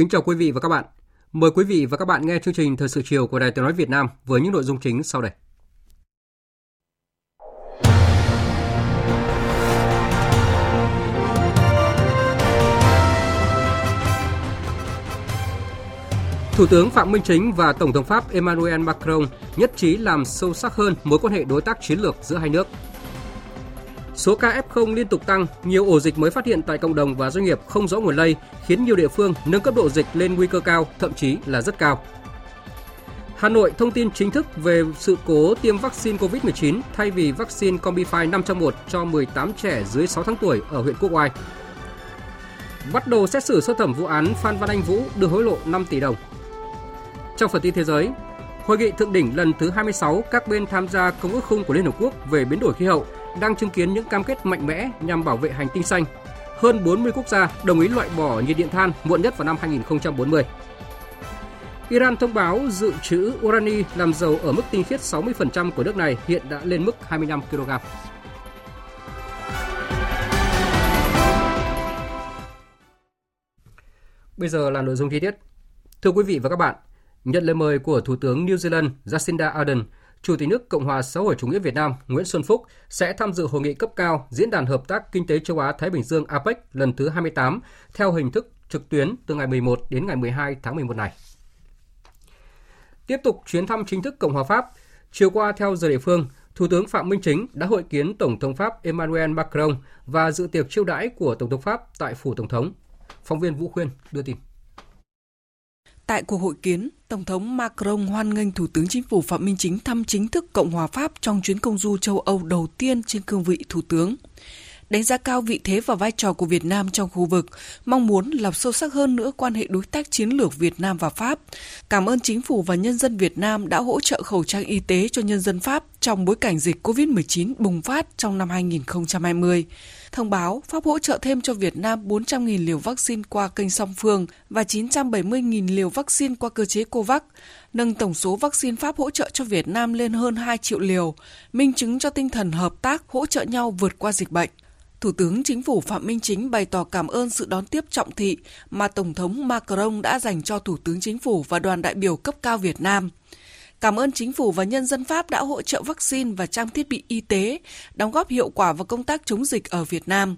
Kính chào quý vị và các bạn. Mời quý vị và các bạn nghe chương trình Thời sự chiều của Đài Tiếng nói Việt Nam với những nội dung chính sau đây. Thủ tướng Phạm Minh Chính và Tổng thống Pháp Emmanuel Macron nhất trí làm sâu sắc hơn mối quan hệ đối tác chiến lược giữa hai nước. Số ca F0 liên tục tăng, nhiều ổ dịch mới phát hiện tại cộng đồng và doanh nghiệp không rõ nguồn lây khiến nhiều địa phương nâng cấp độ dịch lên nguy cơ cao, thậm chí là rất cao. Hà Nội thông tin chính thức về sự cố tiêm vaccine COVID-19 thay vì vaccine Combify 5 trong 1 cho 18 trẻ dưới 6 tháng tuổi ở huyện Quốc Oai. Bắt đầu xét xử sơ thẩm vụ án Phan Văn Anh Vũ đưa hối lộ 5 tỷ đồng. Trong phần tin thế giới, Hội nghị thượng đỉnh lần thứ 26 các bên tham gia Công ước khung của Liên Hợp Quốc về biến đổi khí hậu đang chứng kiến những cam kết mạnh mẽ nhằm bảo vệ hành tinh xanh. Hơn 40 quốc gia đồng ý loại bỏ nhiệt điện than muộn nhất vào năm 2040. Iran thông báo dự trữ urani làm dầu ở mức tinh khiết 60% của nước này hiện đã lên mức 25 kg. Bây giờ là nội dung chi tiết. Thưa quý vị và các bạn, nhận lời mời của Thủ tướng New Zealand Jacinda Ardern Chủ tịch nước Cộng hòa xã hội chủ nghĩa Việt Nam Nguyễn Xuân Phúc sẽ tham dự hội nghị cấp cao Diễn đàn Hợp tác Kinh tế Châu Á-Thái Bình Dương APEC lần thứ 28 theo hình thức trực tuyến từ ngày 11 đến ngày 12 tháng 11 này. Tiếp tục chuyến thăm chính thức Cộng hòa Pháp, chiều qua theo giờ địa phương, Thủ tướng Phạm Minh Chính đã hội kiến Tổng thống Pháp Emmanuel Macron và dự tiệc chiêu đãi của Tổng thống Pháp tại Phủ Tổng thống. Phóng viên Vũ Khuyên đưa tin. Tại cuộc hội kiến, Tổng thống Macron hoan nghênh Thủ tướng Chính phủ Phạm Minh Chính thăm chính thức Cộng hòa Pháp trong chuyến công du châu Âu đầu tiên trên cương vị Thủ tướng. Đánh giá cao vị thế và vai trò của Việt Nam trong khu vực, mong muốn làm sâu sắc hơn nữa quan hệ đối tác chiến lược Việt Nam và Pháp. Cảm ơn chính phủ và nhân dân Việt Nam đã hỗ trợ khẩu trang y tế cho nhân dân Pháp trong bối cảnh dịch COVID-19 bùng phát trong năm 2020 thông báo Pháp hỗ trợ thêm cho Việt Nam 400.000 liều vaccine qua kênh song phương và 970.000 liều vaccine qua cơ chế COVAX, nâng tổng số vaccine Pháp hỗ trợ cho Việt Nam lên hơn 2 triệu liều, minh chứng cho tinh thần hợp tác hỗ trợ nhau vượt qua dịch bệnh. Thủ tướng Chính phủ Phạm Minh Chính bày tỏ cảm ơn sự đón tiếp trọng thị mà Tổng thống Macron đã dành cho Thủ tướng Chính phủ và đoàn đại biểu cấp cao Việt Nam – Cảm ơn chính phủ và nhân dân Pháp đã hỗ trợ vaccine và trang thiết bị y tế, đóng góp hiệu quả vào công tác chống dịch ở Việt Nam.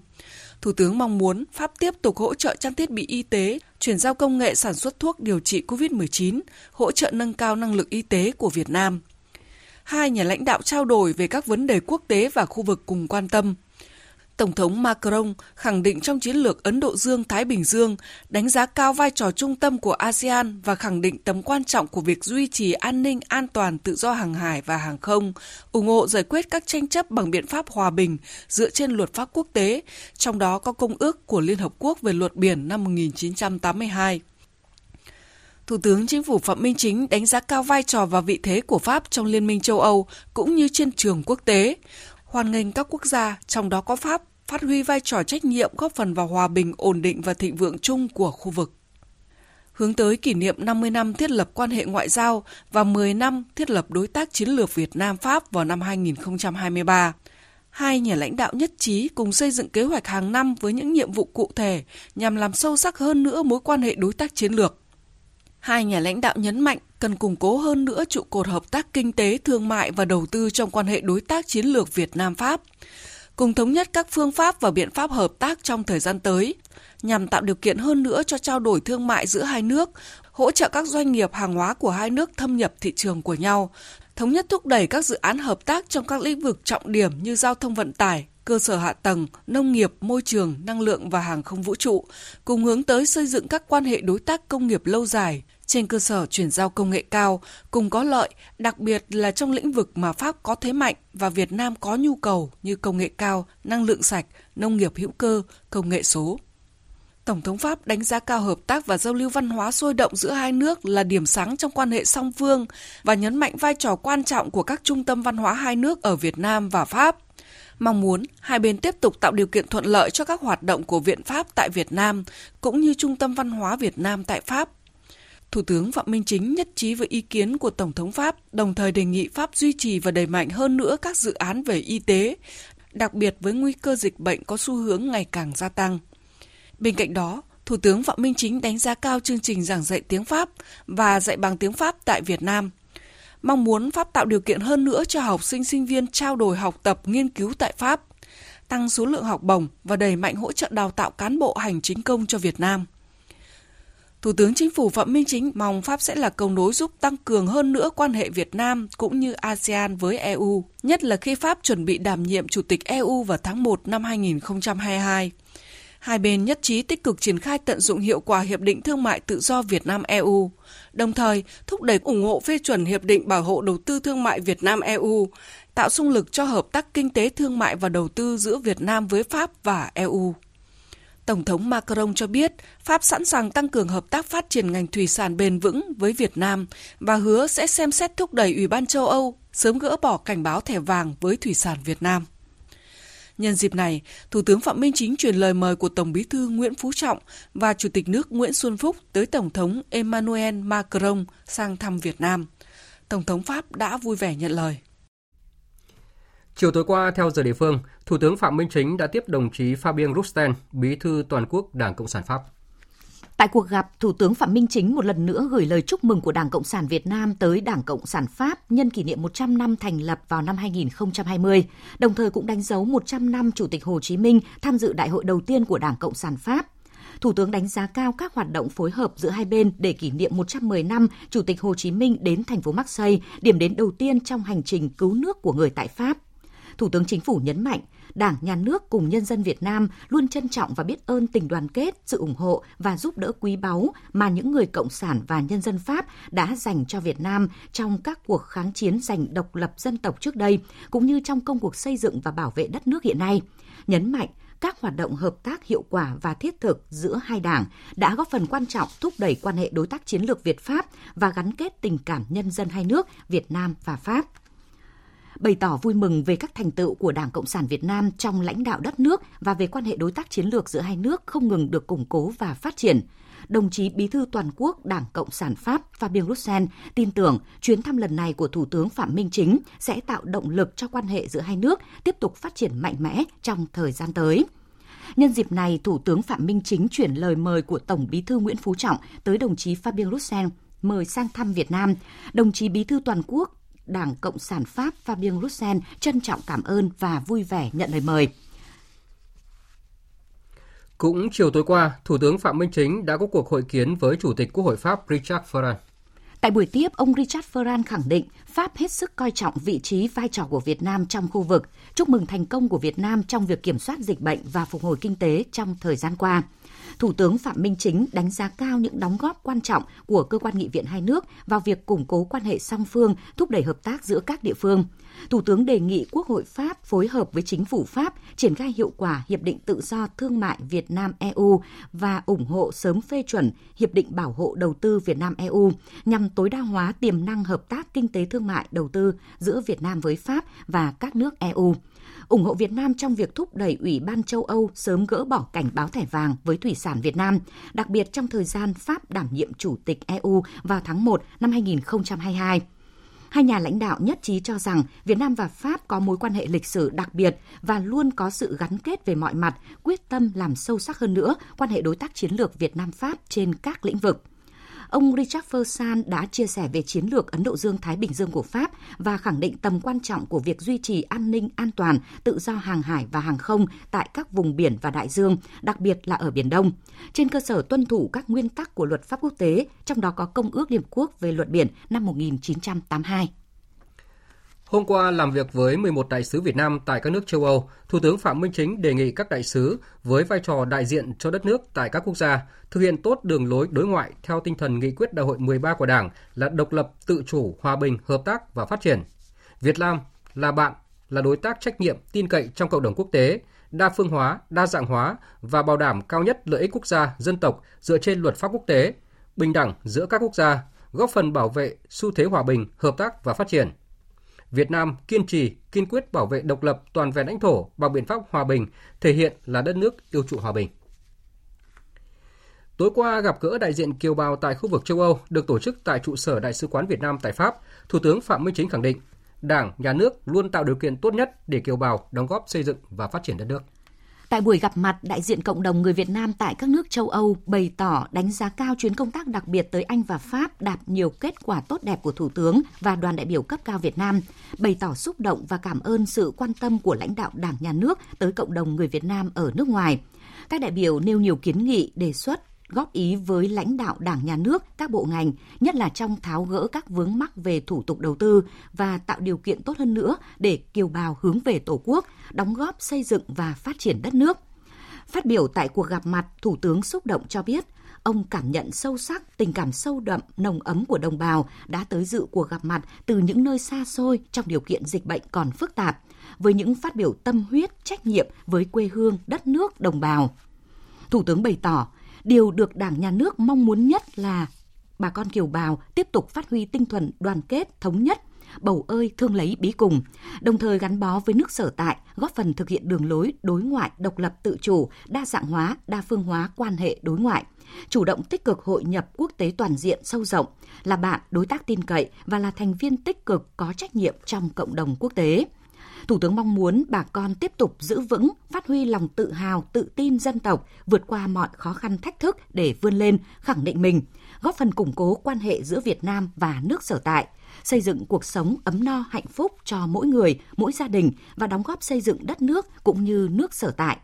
Thủ tướng mong muốn Pháp tiếp tục hỗ trợ trang thiết bị y tế, chuyển giao công nghệ sản xuất thuốc điều trị COVID-19, hỗ trợ nâng cao năng lực y tế của Việt Nam. Hai nhà lãnh đạo trao đổi về các vấn đề quốc tế và khu vực cùng quan tâm – Tổng thống Macron khẳng định trong chiến lược Ấn Độ Dương-Thái Bình Dương, đánh giá cao vai trò trung tâm của ASEAN và khẳng định tầm quan trọng của việc duy trì an ninh, an toàn, tự do hàng hải và hàng không, ủng hộ giải quyết các tranh chấp bằng biện pháp hòa bình dựa trên luật pháp quốc tế, trong đó có Công ước của Liên Hợp Quốc về luật biển năm 1982. Thủ tướng Chính phủ Phạm Minh Chính đánh giá cao vai trò và vị thế của Pháp trong Liên minh châu Âu cũng như trên trường quốc tế hoan nghênh các quốc gia, trong đó có Pháp, phát huy vai trò trách nhiệm góp phần vào hòa bình, ổn định và thịnh vượng chung của khu vực. Hướng tới kỷ niệm 50 năm thiết lập quan hệ ngoại giao và 10 năm thiết lập đối tác chiến lược Việt Nam-Pháp vào năm 2023, hai nhà lãnh đạo nhất trí cùng xây dựng kế hoạch hàng năm với những nhiệm vụ cụ thể nhằm làm sâu sắc hơn nữa mối quan hệ đối tác chiến lược. Hai nhà lãnh đạo nhấn mạnh cần củng cố hơn nữa trụ cột hợp tác kinh tế, thương mại và đầu tư trong quan hệ đối tác chiến lược Việt Nam-Pháp, cùng thống nhất các phương pháp và biện pháp hợp tác trong thời gian tới, nhằm tạo điều kiện hơn nữa cho trao đổi thương mại giữa hai nước, hỗ trợ các doanh nghiệp hàng hóa của hai nước thâm nhập thị trường của nhau, thống nhất thúc đẩy các dự án hợp tác trong các lĩnh vực trọng điểm như giao thông vận tải, cơ sở hạ tầng, nông nghiệp, môi trường, năng lượng và hàng không vũ trụ, cùng hướng tới xây dựng các quan hệ đối tác công nghiệp lâu dài trên cơ sở chuyển giao công nghệ cao, cùng có lợi, đặc biệt là trong lĩnh vực mà Pháp có thế mạnh và Việt Nam có nhu cầu như công nghệ cao, năng lượng sạch, nông nghiệp hữu cơ, công nghệ số. Tổng thống Pháp đánh giá cao hợp tác và giao lưu văn hóa sôi động giữa hai nước là điểm sáng trong quan hệ song phương và nhấn mạnh vai trò quan trọng của các trung tâm văn hóa hai nước ở Việt Nam và Pháp. Mong muốn hai bên tiếp tục tạo điều kiện thuận lợi cho các hoạt động của Viện Pháp tại Việt Nam cũng như Trung tâm Văn hóa Việt Nam tại Pháp. Thủ tướng Phạm Minh Chính nhất trí với ý kiến của Tổng thống Pháp, đồng thời đề nghị Pháp duy trì và đẩy mạnh hơn nữa các dự án về y tế, đặc biệt với nguy cơ dịch bệnh có xu hướng ngày càng gia tăng. Bên cạnh đó, Thủ tướng Phạm Minh Chính đánh giá cao chương trình giảng dạy tiếng Pháp và dạy bằng tiếng Pháp tại Việt Nam. Mong muốn Pháp tạo điều kiện hơn nữa cho học sinh sinh viên trao đổi học tập nghiên cứu tại Pháp, tăng số lượng học bổng và đẩy mạnh hỗ trợ đào tạo cán bộ hành chính công cho Việt Nam. Thủ tướng Chính phủ Phạm Minh Chính mong Pháp sẽ là cầu nối giúp tăng cường hơn nữa quan hệ Việt Nam cũng như ASEAN với EU, nhất là khi Pháp chuẩn bị đảm nhiệm Chủ tịch EU vào tháng 1 năm 2022. Hai bên nhất trí tích cực triển khai tận dụng hiệu quả Hiệp định Thương mại Tự do Việt Nam-EU, đồng thời thúc đẩy ủng hộ phê chuẩn Hiệp định Bảo hộ Đầu tư Thương mại Việt Nam-EU, tạo sung lực cho hợp tác kinh tế thương mại và đầu tư giữa Việt Nam với Pháp và EU. Tổng thống Macron cho biết Pháp sẵn sàng tăng cường hợp tác phát triển ngành thủy sản bền vững với Việt Nam và hứa sẽ xem xét thúc đẩy Ủy ban châu Âu sớm gỡ bỏ cảnh báo thẻ vàng với thủy sản Việt Nam. Nhân dịp này, Thủ tướng Phạm Minh Chính truyền lời mời của Tổng Bí thư Nguyễn Phú Trọng và Chủ tịch nước Nguyễn Xuân Phúc tới Tổng thống Emmanuel Macron sang thăm Việt Nam. Tổng thống Pháp đã vui vẻ nhận lời. Chiều tối qua, theo giờ địa phương, Thủ tướng Phạm Minh Chính đã tiếp đồng chí Fabien Rousten, Bí thư Toàn quốc Đảng Cộng sản Pháp. Tại cuộc gặp, Thủ tướng Phạm Minh Chính một lần nữa gửi lời chúc mừng của Đảng Cộng sản Việt Nam tới Đảng Cộng sản Pháp nhân kỷ niệm 100 năm thành lập vào năm 2020, đồng thời cũng đánh dấu 100 năm Chủ tịch Hồ Chí Minh tham dự đại hội đầu tiên của Đảng Cộng sản Pháp. Thủ tướng đánh giá cao các hoạt động phối hợp giữa hai bên để kỷ niệm 110 năm Chủ tịch Hồ Chí Minh đến thành phố Marseille, điểm đến đầu tiên trong hành trình cứu nước của người tại Pháp. Thủ tướng Chính phủ nhấn mạnh, Đảng, Nhà nước cùng nhân dân Việt Nam luôn trân trọng và biết ơn tình đoàn kết, sự ủng hộ và giúp đỡ quý báu mà những người cộng sản và nhân dân Pháp đã dành cho Việt Nam trong các cuộc kháng chiến giành độc lập dân tộc trước đây, cũng như trong công cuộc xây dựng và bảo vệ đất nước hiện nay. Nhấn mạnh các hoạt động hợp tác hiệu quả và thiết thực giữa hai đảng đã góp phần quan trọng thúc đẩy quan hệ đối tác chiến lược Việt Pháp và gắn kết tình cảm nhân dân hai nước Việt Nam và Pháp bày tỏ vui mừng về các thành tựu của Đảng Cộng sản Việt Nam trong lãnh đạo đất nước và về quan hệ đối tác chiến lược giữa hai nước không ngừng được củng cố và phát triển. Đồng chí Bí thư Toàn quốc Đảng Cộng sản Pháp Fabien Roussel tin tưởng chuyến thăm lần này của Thủ tướng Phạm Minh Chính sẽ tạo động lực cho quan hệ giữa hai nước tiếp tục phát triển mạnh mẽ trong thời gian tới. Nhân dịp này, Thủ tướng Phạm Minh Chính chuyển lời mời của Tổng Bí thư Nguyễn Phú Trọng tới đồng chí Fabien Roussel mời sang thăm Việt Nam. Đồng chí Bí thư Toàn quốc Đảng Cộng sản Pháp Fabien Roussel trân trọng cảm ơn và vui vẻ nhận lời mời. Cũng chiều tối qua, Thủ tướng Phạm Minh Chính đã có cuộc hội kiến với Chủ tịch Quốc hội Pháp Richard Ferrand. Tại buổi tiếp, ông Richard Ferrand khẳng định Pháp hết sức coi trọng vị trí vai trò của Việt Nam trong khu vực, chúc mừng thành công của Việt Nam trong việc kiểm soát dịch bệnh và phục hồi kinh tế trong thời gian qua. Thủ tướng Phạm Minh Chính đánh giá cao những đóng góp quan trọng của cơ quan nghị viện hai nước vào việc củng cố quan hệ song phương, thúc đẩy hợp tác giữa các địa phương. Thủ tướng đề nghị Quốc hội Pháp phối hợp với chính phủ Pháp triển khai hiệu quả Hiệp định Tự do Thương mại Việt Nam-EU và ủng hộ sớm phê chuẩn Hiệp định Bảo hộ Đầu tư Việt Nam-EU nhằm tối đa hóa tiềm năng hợp tác kinh tế thương mại đầu tư giữa Việt Nam với Pháp và các nước EU ủng hộ Việt Nam trong việc thúc đẩy Ủy ban châu Âu sớm gỡ bỏ cảnh báo thẻ vàng với thủy sản Việt Nam, đặc biệt trong thời gian Pháp đảm nhiệm chủ tịch EU vào tháng 1 năm 2022. Hai nhà lãnh đạo nhất trí cho rằng Việt Nam và Pháp có mối quan hệ lịch sử đặc biệt và luôn có sự gắn kết về mọi mặt, quyết tâm làm sâu sắc hơn nữa quan hệ đối tác chiến lược Việt Nam Pháp trên các lĩnh vực. Ông Richard Fersan đã chia sẻ về chiến lược Ấn Độ Dương-Thái Bình Dương của Pháp và khẳng định tầm quan trọng của việc duy trì an ninh an toàn, tự do hàng hải và hàng không tại các vùng biển và đại dương, đặc biệt là ở Biển Đông, trên cơ sở tuân thủ các nguyên tắc của luật pháp quốc tế, trong đó có Công ước Liên Hợp Quốc về luật biển năm 1982. Hôm qua làm việc với 11 đại sứ Việt Nam tại các nước châu Âu, Thủ tướng Phạm Minh Chính đề nghị các đại sứ với vai trò đại diện cho đất nước tại các quốc gia thực hiện tốt đường lối đối ngoại theo tinh thần nghị quyết đại hội 13 của Đảng là độc lập, tự chủ, hòa bình, hợp tác và phát triển. Việt Nam là bạn, là đối tác trách nhiệm, tin cậy trong cộng đồng quốc tế, đa phương hóa, đa dạng hóa và bảo đảm cao nhất lợi ích quốc gia, dân tộc dựa trên luật pháp quốc tế, bình đẳng giữa các quốc gia, góp phần bảo vệ xu thế hòa bình, hợp tác và phát triển. Việt Nam kiên trì, kiên quyết bảo vệ độc lập toàn vẹn lãnh thổ bằng biện pháp hòa bình, thể hiện là đất nước yêu trụ hòa bình. Tối qua gặp gỡ đại diện kiều bào tại khu vực châu Âu được tổ chức tại trụ sở Đại sứ quán Việt Nam tại Pháp, Thủ tướng Phạm Minh Chính khẳng định Đảng, Nhà nước luôn tạo điều kiện tốt nhất để kiều bào đóng góp xây dựng và phát triển đất nước. Tại buổi gặp mặt, đại diện cộng đồng người Việt Nam tại các nước châu Âu bày tỏ đánh giá cao chuyến công tác đặc biệt tới Anh và Pháp đạt nhiều kết quả tốt đẹp của Thủ tướng và đoàn đại biểu cấp cao Việt Nam, bày tỏ xúc động và cảm ơn sự quan tâm của lãnh đạo Đảng nhà nước tới cộng đồng người Việt Nam ở nước ngoài. Các đại biểu nêu nhiều kiến nghị, đề xuất góp ý với lãnh đạo Đảng, Nhà nước, các bộ ngành, nhất là trong tháo gỡ các vướng mắc về thủ tục đầu tư và tạo điều kiện tốt hơn nữa để kiều bào hướng về Tổ quốc, đóng góp xây dựng và phát triển đất nước. Phát biểu tại cuộc gặp mặt, Thủ tướng xúc động cho biết, ông cảm nhận sâu sắc tình cảm sâu đậm, nồng ấm của đồng bào đã tới dự cuộc gặp mặt từ những nơi xa xôi trong điều kiện dịch bệnh còn phức tạp, với những phát biểu tâm huyết, trách nhiệm với quê hương, đất nước, đồng bào. Thủ tướng bày tỏ, điều được Đảng Nhà nước mong muốn nhất là bà con kiều bào tiếp tục phát huy tinh thần đoàn kết, thống nhất, bầu ơi thương lấy bí cùng, đồng thời gắn bó với nước sở tại, góp phần thực hiện đường lối đối ngoại độc lập tự chủ, đa dạng hóa, đa phương hóa quan hệ đối ngoại, chủ động tích cực hội nhập quốc tế toàn diện sâu rộng, là bạn đối tác tin cậy và là thành viên tích cực có trách nhiệm trong cộng đồng quốc tế. Thủ tướng mong muốn bà con tiếp tục giữ vững, phát huy lòng tự hào, tự tin dân tộc, vượt qua mọi khó khăn thách thức để vươn lên, khẳng định mình, góp phần củng cố quan hệ giữa Việt Nam và nước sở tại, xây dựng cuộc sống ấm no hạnh phúc cho mỗi người, mỗi gia đình và đóng góp xây dựng đất nước cũng như nước sở tại.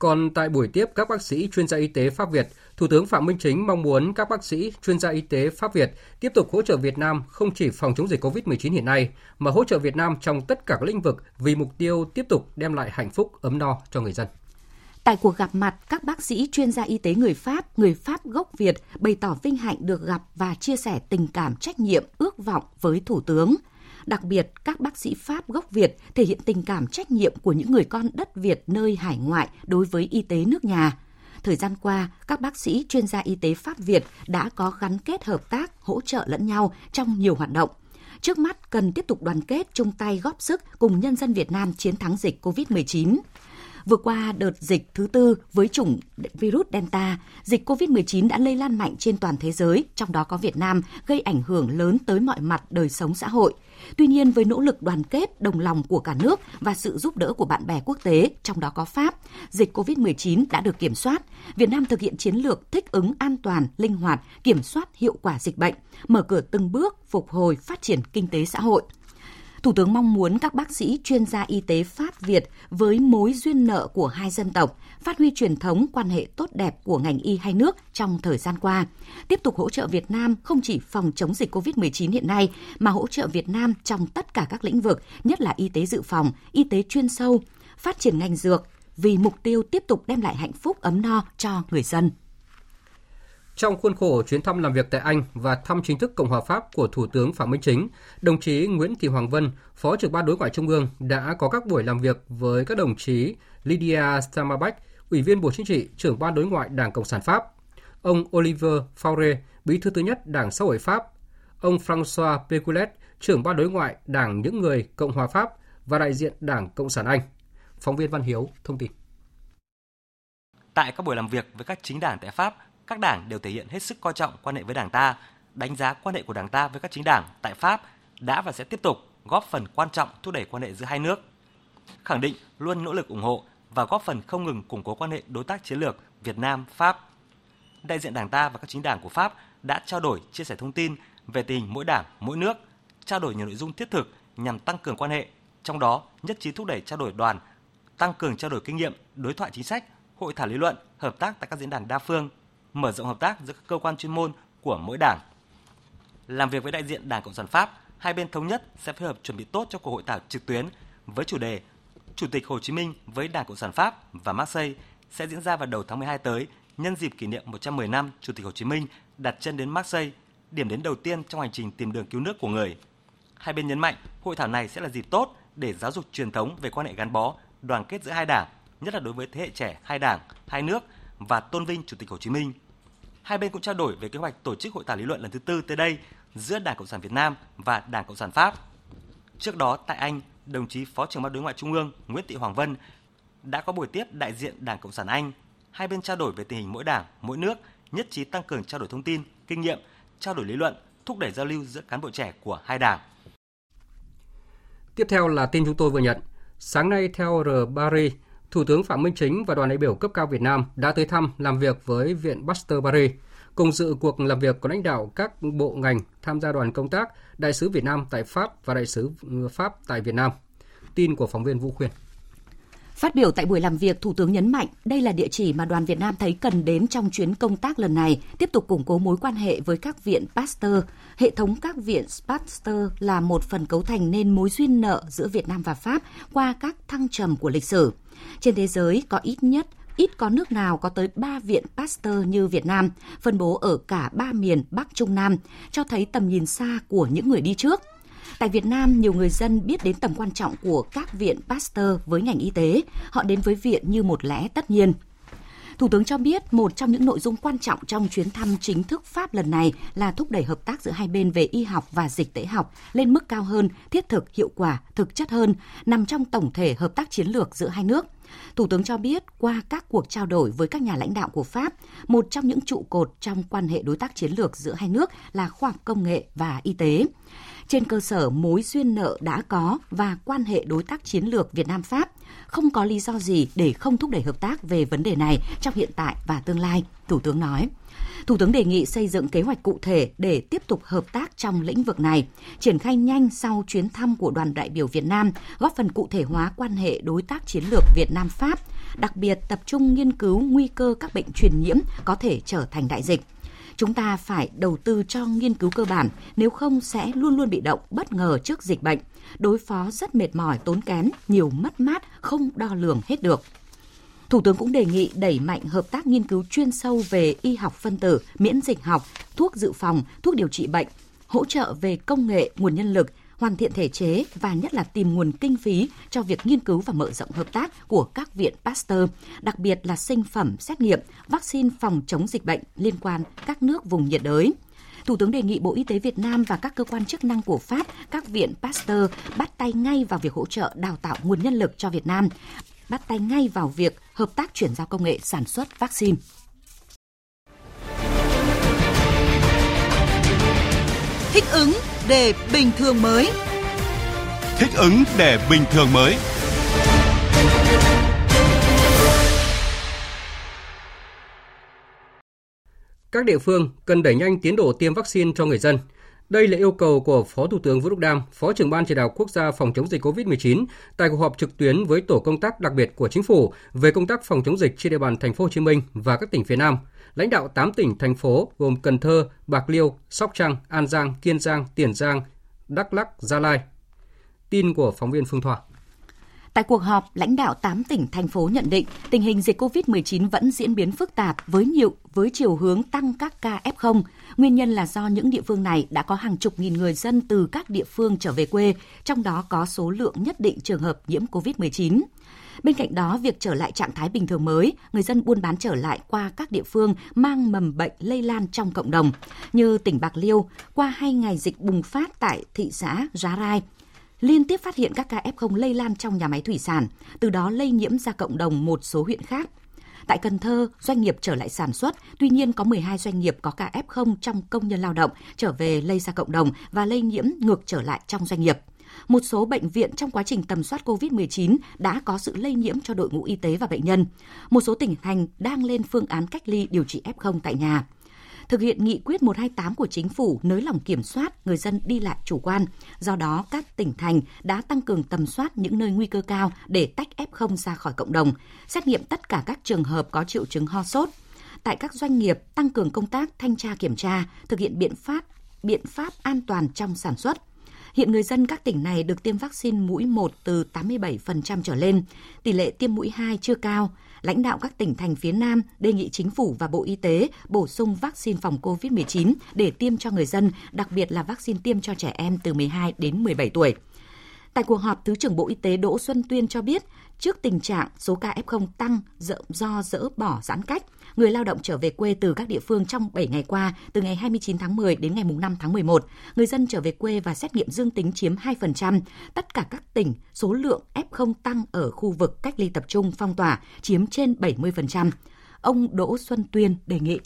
Còn tại buổi tiếp các bác sĩ chuyên gia y tế Pháp Việt, Thủ tướng Phạm Minh Chính mong muốn các bác sĩ chuyên gia y tế Pháp Việt tiếp tục hỗ trợ Việt Nam không chỉ phòng chống dịch COVID-19 hiện nay, mà hỗ trợ Việt Nam trong tất cả các lĩnh vực vì mục tiêu tiếp tục đem lại hạnh phúc ấm no cho người dân. Tại cuộc gặp mặt, các bác sĩ chuyên gia y tế người Pháp, người Pháp gốc Việt bày tỏ vinh hạnh được gặp và chia sẻ tình cảm trách nhiệm, ước vọng với Thủ tướng. Đặc biệt, các bác sĩ Pháp gốc Việt thể hiện tình cảm trách nhiệm của những người con đất Việt nơi hải ngoại đối với y tế nước nhà. Thời gian qua, các bác sĩ chuyên gia y tế Pháp Việt đã có gắn kết hợp tác, hỗ trợ lẫn nhau trong nhiều hoạt động. Trước mắt cần tiếp tục đoàn kết chung tay góp sức cùng nhân dân Việt Nam chiến thắng dịch COVID-19. Vừa qua đợt dịch thứ tư với chủng virus Delta, dịch COVID-19 đã lây lan mạnh trên toàn thế giới, trong đó có Việt Nam, gây ảnh hưởng lớn tới mọi mặt đời sống xã hội. Tuy nhiên với nỗ lực đoàn kết, đồng lòng của cả nước và sự giúp đỡ của bạn bè quốc tế, trong đó có Pháp, dịch COVID-19 đã được kiểm soát. Việt Nam thực hiện chiến lược thích ứng an toàn, linh hoạt, kiểm soát hiệu quả dịch bệnh, mở cửa từng bước phục hồi phát triển kinh tế xã hội. Thủ tướng mong muốn các bác sĩ chuyên gia y tế Pháp Việt với mối duyên nợ của hai dân tộc, phát huy truyền thống quan hệ tốt đẹp của ngành y hai nước trong thời gian qua, tiếp tục hỗ trợ Việt Nam không chỉ phòng chống dịch COVID-19 hiện nay mà hỗ trợ Việt Nam trong tất cả các lĩnh vực, nhất là y tế dự phòng, y tế chuyên sâu, phát triển ngành dược vì mục tiêu tiếp tục đem lại hạnh phúc ấm no cho người dân. Trong khuôn khổ chuyến thăm làm việc tại Anh và thăm chính thức Cộng hòa Pháp của Thủ tướng Phạm Minh Chính, đồng chí Nguyễn Thị Hoàng Vân, Phó trưởng ban đối ngoại Trung ương đã có các buổi làm việc với các đồng chí Lydia Stamabach, Ủy viên Bộ Chính trị, trưởng ban đối ngoại Đảng Cộng sản Pháp, ông Oliver Faure, Bí thư thứ nhất Đảng Xã hội Pháp, ông François Péculet, trưởng ban đối ngoại Đảng Những Người Cộng hòa Pháp và đại diện Đảng Cộng sản Anh. Phóng viên Văn Hiếu thông tin. Tại các buổi làm việc với các chính đảng tại Pháp, các đảng đều thể hiện hết sức coi trọng quan hệ với Đảng ta, đánh giá quan hệ của Đảng ta với các chính đảng tại Pháp đã và sẽ tiếp tục góp phần quan trọng thúc đẩy quan hệ giữa hai nước. Khẳng định luôn nỗ lực ủng hộ và góp phần không ngừng củng cố quan hệ đối tác chiến lược Việt Nam Pháp. Đại diện Đảng ta và các chính đảng của Pháp đã trao đổi, chia sẻ thông tin về tình hình mỗi đảng, mỗi nước, trao đổi nhiều nội dung thiết thực nhằm tăng cường quan hệ, trong đó nhất trí thúc đẩy trao đổi đoàn, tăng cường trao đổi kinh nghiệm, đối thoại chính sách, hội thảo lý luận, hợp tác tại các diễn đàn đa phương, mở rộng hợp tác giữa các cơ quan chuyên môn của mỗi đảng. Làm việc với đại diện Đảng Cộng sản Pháp, hai bên thống nhất sẽ phối hợp chuẩn bị tốt cho cuộc hội thảo trực tuyến với chủ đề Chủ tịch Hồ Chí Minh với Đảng Cộng sản Pháp và Marseille sẽ diễn ra vào đầu tháng 12 tới nhân dịp kỷ niệm 110 năm Chủ tịch Hồ Chí Minh đặt chân đến Marseille, điểm đến đầu tiên trong hành trình tìm đường cứu nước của người. Hai bên nhấn mạnh hội thảo này sẽ là dịp tốt để giáo dục truyền thống về quan hệ gắn bó, đoàn kết giữa hai đảng, nhất là đối với thế hệ trẻ hai đảng, hai nước và tôn vinh Chủ tịch Hồ Chí Minh. Hai bên cũng trao đổi về kế hoạch tổ chức hội thảo lý luận lần thứ tư tới đây giữa Đảng Cộng sản Việt Nam và Đảng Cộng sản Pháp. Trước đó tại Anh, đồng chí Phó trưởng ban đối ngoại Trung ương Nguyễn Thị Hoàng Vân đã có buổi tiếp đại diện Đảng Cộng sản Anh. Hai bên trao đổi về tình hình mỗi đảng, mỗi nước, nhất trí tăng cường trao đổi thông tin, kinh nghiệm, trao đổi lý luận, thúc đẩy giao lưu giữa cán bộ trẻ của hai đảng. Tiếp theo là tin chúng tôi vừa nhận. Sáng nay theo R. Paris, Thủ tướng Phạm Minh Chính và đoàn đại biểu cấp cao Việt Nam đã tới thăm làm việc với Viện Pasteur Paris. Cùng dự cuộc làm việc có lãnh đạo các bộ ngành tham gia đoàn công tác, đại sứ Việt Nam tại Pháp và đại sứ ừ, Pháp tại Việt Nam. Tin của phóng viên Vũ Khuyên. Phát biểu tại buổi làm việc, Thủ tướng nhấn mạnh đây là địa chỉ mà đoàn Việt Nam thấy cần đến trong chuyến công tác lần này, tiếp tục củng cố mối quan hệ với các viện Pasteur. Hệ thống các viện Pasteur là một phần cấu thành nên mối duyên nợ giữa Việt Nam và Pháp qua các thăng trầm của lịch sử. Trên thế giới có ít nhất ít có nước nào có tới 3 viện Pasteur như Việt Nam, phân bố ở cả ba miền Bắc Trung Nam, cho thấy tầm nhìn xa của những người đi trước. Tại Việt Nam, nhiều người dân biết đến tầm quan trọng của các viện Pasteur với ngành y tế. Họ đến với viện như một lẽ tất nhiên. Thủ tướng cho biết một trong những nội dung quan trọng trong chuyến thăm chính thức Pháp lần này là thúc đẩy hợp tác giữa hai bên về y học và dịch tễ học lên mức cao hơn, thiết thực, hiệu quả, thực chất hơn, nằm trong tổng thể hợp tác chiến lược giữa hai nước. Thủ tướng cho biết qua các cuộc trao đổi với các nhà lãnh đạo của Pháp, một trong những trụ cột trong quan hệ đối tác chiến lược giữa hai nước là khoa học công nghệ và y tế trên cơ sở mối duyên nợ đã có và quan hệ đối tác chiến lược Việt Nam Pháp, không có lý do gì để không thúc đẩy hợp tác về vấn đề này trong hiện tại và tương lai, Thủ tướng nói. Thủ tướng đề nghị xây dựng kế hoạch cụ thể để tiếp tục hợp tác trong lĩnh vực này, triển khai nhanh sau chuyến thăm của đoàn đại biểu Việt Nam, góp phần cụ thể hóa quan hệ đối tác chiến lược Việt Nam Pháp, đặc biệt tập trung nghiên cứu nguy cơ các bệnh truyền nhiễm có thể trở thành đại dịch Chúng ta phải đầu tư cho nghiên cứu cơ bản, nếu không sẽ luôn luôn bị động, bất ngờ trước dịch bệnh. Đối phó rất mệt mỏi, tốn kém, nhiều mất mát, không đo lường hết được. Thủ tướng cũng đề nghị đẩy mạnh hợp tác nghiên cứu chuyên sâu về y học phân tử, miễn dịch học, thuốc dự phòng, thuốc điều trị bệnh, hỗ trợ về công nghệ, nguồn nhân lực, hoàn thiện thể chế và nhất là tìm nguồn kinh phí cho việc nghiên cứu và mở rộng hợp tác của các viện Pasteur, đặc biệt là sinh phẩm xét nghiệm, vaccine phòng chống dịch bệnh liên quan các nước vùng nhiệt đới. Thủ tướng đề nghị Bộ Y tế Việt Nam và các cơ quan chức năng của Pháp, các viện Pasteur bắt tay ngay vào việc hỗ trợ đào tạo nguồn nhân lực cho Việt Nam, bắt tay ngay vào việc hợp tác chuyển giao công nghệ sản xuất vaccine. Thích ứng để bình thường mới. Thích ứng để bình thường mới. Các địa phương cần đẩy nhanh tiến độ tiêm vaccine cho người dân. Đây là yêu cầu của Phó Thủ tướng Vũ Đức Đam, Phó trưởng ban chỉ đạo quốc gia phòng chống dịch COVID-19 tại cuộc họp trực tuyến với tổ công tác đặc biệt của chính phủ về công tác phòng chống dịch trên địa bàn thành phố Hồ Chí Minh và các tỉnh phía Nam lãnh đạo 8 tỉnh, thành phố gồm Cần Thơ, Bạc Liêu, Sóc Trăng, An Giang, Kiên Giang, Tiền Giang, Đắk Lắk, Gia Lai. Tin của phóng viên Phương Thoa. Tại cuộc họp, lãnh đạo 8 tỉnh, thành phố nhận định tình hình dịch COVID-19 vẫn diễn biến phức tạp với nhiều với chiều hướng tăng các ca F0. Nguyên nhân là do những địa phương này đã có hàng chục nghìn người dân từ các địa phương trở về quê, trong đó có số lượng nhất định trường hợp nhiễm COVID-19. Bên cạnh đó, việc trở lại trạng thái bình thường mới, người dân buôn bán trở lại qua các địa phương mang mầm bệnh lây lan trong cộng đồng, như tỉnh Bạc Liêu, qua hai ngày dịch bùng phát tại thị xã Giá Rai, liên tiếp phát hiện các ca F0 lây lan trong nhà máy thủy sản, từ đó lây nhiễm ra cộng đồng một số huyện khác. Tại Cần Thơ, doanh nghiệp trở lại sản xuất, tuy nhiên có 12 doanh nghiệp có ca F0 trong công nhân lao động trở về lây ra cộng đồng và lây nhiễm ngược trở lại trong doanh nghiệp một số bệnh viện trong quá trình tầm soát COVID-19 đã có sự lây nhiễm cho đội ngũ y tế và bệnh nhân. Một số tỉnh thành đang lên phương án cách ly điều trị F0 tại nhà thực hiện nghị quyết 128 của chính phủ nới lỏng kiểm soát người dân đi lại chủ quan. Do đó, các tỉnh thành đã tăng cường tầm soát những nơi nguy cơ cao để tách F0 ra khỏi cộng đồng, xét nghiệm tất cả các trường hợp có triệu chứng ho sốt. Tại các doanh nghiệp, tăng cường công tác thanh tra kiểm tra, thực hiện biện pháp biện pháp an toàn trong sản xuất Hiện người dân các tỉnh này được tiêm vaccine mũi 1 từ 87% trở lên, tỷ lệ tiêm mũi 2 chưa cao. Lãnh đạo các tỉnh thành phía Nam đề nghị chính phủ và Bộ Y tế bổ sung vaccine phòng COVID-19 để tiêm cho người dân, đặc biệt là vaccine tiêm cho trẻ em từ 12 đến 17 tuổi. Tại cuộc họp, Thứ trưởng Bộ Y tế Đỗ Xuân Tuyên cho biết, trước tình trạng số ca F0 tăng do dỡ bỏ giãn cách, người lao động trở về quê từ các địa phương trong 7 ngày qua, từ ngày 29 tháng 10 đến ngày 5 tháng 11. Người dân trở về quê và xét nghiệm dương tính chiếm 2%. Tất cả các tỉnh, số lượng F0 tăng ở khu vực cách ly tập trung phong tỏa chiếm trên 70%. Ông Đỗ Xuân Tuyên đề nghị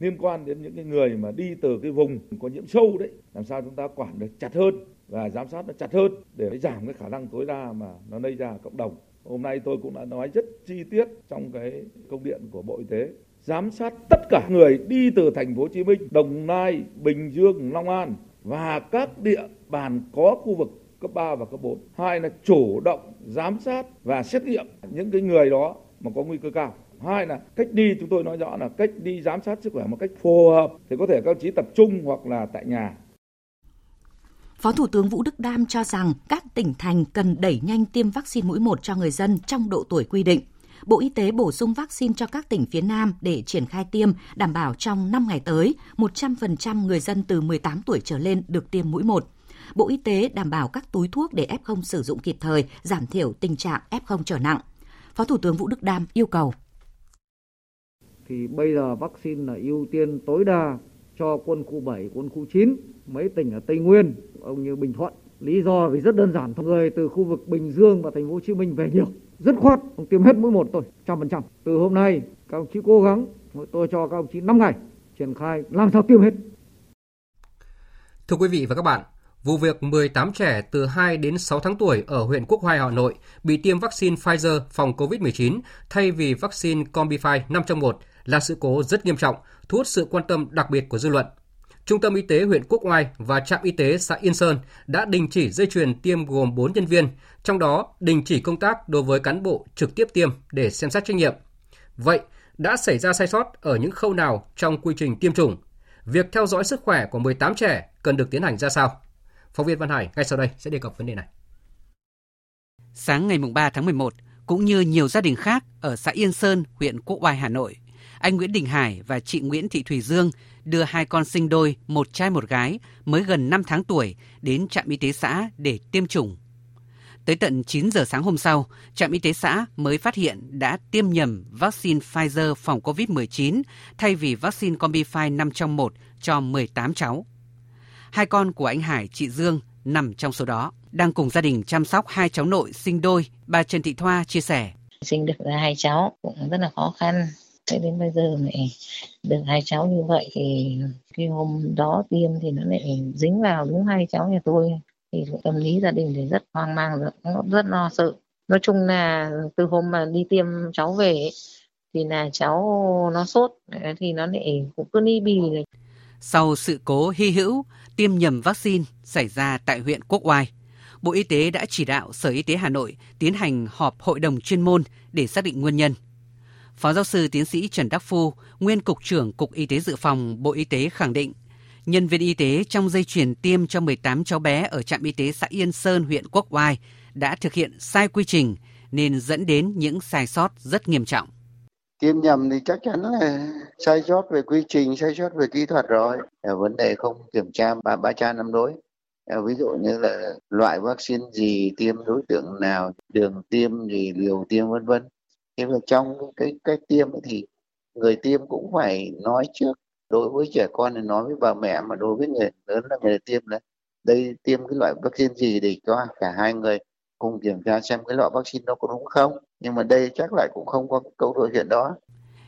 liên quan đến những cái người mà đi từ cái vùng có nhiễm sâu đấy làm sao chúng ta quản được chặt hơn và giám sát nó chặt hơn để giảm cái khả năng tối đa mà nó lây ra cộng đồng hôm nay tôi cũng đã nói rất chi tiết trong cái công điện của bộ y tế giám sát tất cả người đi từ thành phố Hồ Chí Minh, Đồng Nai, Bình Dương, Long An và các địa bàn có khu vực cấp 3 và cấp 4. Hai là chủ động giám sát và xét nghiệm những cái người đó mà có nguy cơ cao. Hai là cách đi chúng tôi nói rõ là cách đi giám sát sức khỏe một cách phù hợp thì có thể các chí tập trung hoặc là tại nhà Phó Thủ tướng Vũ Đức Đam cho rằng các tỉnh thành cần đẩy nhanh tiêm vaccine mũi 1 cho người dân trong độ tuổi quy định. Bộ Y tế bổ sung vaccine cho các tỉnh phía Nam để triển khai tiêm, đảm bảo trong 5 ngày tới, 100% người dân từ 18 tuổi trở lên được tiêm mũi 1. Bộ Y tế đảm bảo các túi thuốc để F0 sử dụng kịp thời, giảm thiểu tình trạng F0 trở nặng. Phó Thủ tướng Vũ Đức Đam yêu cầu. Thì bây giờ vaccine là ưu tiên tối đa cho quân khu 7, quân khu 9, mấy tỉnh ở Tây Nguyên, ông như Bình Thuận. Lý do vì rất đơn giản, người từ khu vực Bình Dương và thành phố Hồ Chí Minh về nhiều. Rất khoát, ông tiêm hết mũi một thôi, trăm phần trăm. Từ hôm nay, các ông chí cố gắng, tôi cho các ông chí 5 ngày triển khai làm sao tiêm hết. Thưa quý vị và các bạn, vụ việc 18 trẻ từ 2 đến 6 tháng tuổi ở huyện Quốc Hoài, Hà Nội bị tiêm vaccine Pfizer phòng COVID-19 thay vì vaccine Combify 5 trong 1 là sự cố rất nghiêm trọng, thu hút sự quan tâm đặc biệt của dư luận. Trung tâm Y tế huyện Quốc Oai và trạm y tế xã Yên Sơn đã đình chỉ dây chuyền tiêm gồm 4 nhân viên, trong đó đình chỉ công tác đối với cán bộ trực tiếp tiêm để xem xét trách nhiệm. Vậy, đã xảy ra sai sót ở những khâu nào trong quy trình tiêm chủng? Việc theo dõi sức khỏe của 18 trẻ cần được tiến hành ra sao? Phóng viên Văn Hải ngay sau đây sẽ đề cập vấn đề này. Sáng ngày 3 tháng 11, cũng như nhiều gia đình khác ở xã Yên Sơn, huyện Quốc Oai, Hà Nội, anh Nguyễn Đình Hải và chị Nguyễn Thị Thùy Dương đưa hai con sinh đôi, một trai một gái, mới gần 5 tháng tuổi, đến trạm y tế xã để tiêm chủng. Tới tận 9 giờ sáng hôm sau, trạm y tế xã mới phát hiện đã tiêm nhầm vaccine Pfizer phòng COVID-19 thay vì vaccine Combify 5 trong 1 cho 18 cháu. Hai con của anh Hải, chị Dương nằm trong số đó, đang cùng gia đình chăm sóc hai cháu nội sinh đôi. Bà Trần Thị Thoa chia sẻ. Sinh được hai cháu cũng rất là khó khăn thế đến bây giờ lại được hai cháu như vậy thì cái hôm đó tiêm thì nó lại dính vào đúng hai cháu nhà tôi thì tâm lý gia đình thì rất hoang mang rất, rất lo sợ nói chung là từ hôm mà đi tiêm cháu về thì là cháu nó sốt thì nó lại cũng cứ ni bì này. Sau sự cố hy hữu tiêm nhầm vaccine xảy ra tại huyện Quốc Oai, Bộ Y tế đã chỉ đạo Sở Y tế Hà Nội tiến hành họp hội đồng chuyên môn để xác định nguyên nhân. Phó giáo sư tiến sĩ Trần Đắc Phu, nguyên Cục trưởng Cục Y tế Dự phòng Bộ Y tế khẳng định, nhân viên y tế trong dây chuyền tiêm cho 18 cháu bé ở trạm y tế xã Yên Sơn, huyện Quốc Oai đã thực hiện sai quy trình nên dẫn đến những sai sót rất nghiêm trọng. Tiêm nhầm thì chắc chắn là sai sót về quy trình, sai sót về kỹ thuật rồi. Vấn đề không kiểm tra ba ba cha năm đối. Ví dụ như là loại vaccine gì tiêm đối tượng nào, đường tiêm gì, liều tiêm vân vân thế mà trong cái cách tiêm thì người tiêm cũng phải nói trước đối với trẻ con thì nói với bà mẹ mà đối với người lớn là người tiêm đấy đây tiêm cái loại vaccine gì để cho cả hai người cùng kiểm tra xem cái loại vaccine đó có đúng không? Nhưng mà đây chắc lại cũng không có câu đối chuyện đó.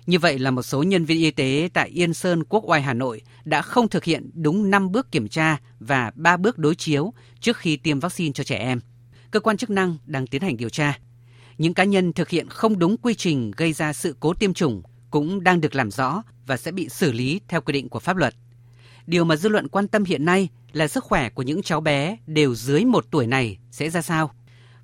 Như vậy là một số nhân viên y tế tại Yên Sơn, Quốc Oai, Hà Nội đã không thực hiện đúng 5 bước kiểm tra và 3 bước đối chiếu trước khi tiêm vaccine cho trẻ em. Cơ quan chức năng đang tiến hành điều tra những cá nhân thực hiện không đúng quy trình gây ra sự cố tiêm chủng cũng đang được làm rõ và sẽ bị xử lý theo quy định của pháp luật. Điều mà dư luận quan tâm hiện nay là sức khỏe của những cháu bé đều dưới một tuổi này sẽ ra sao.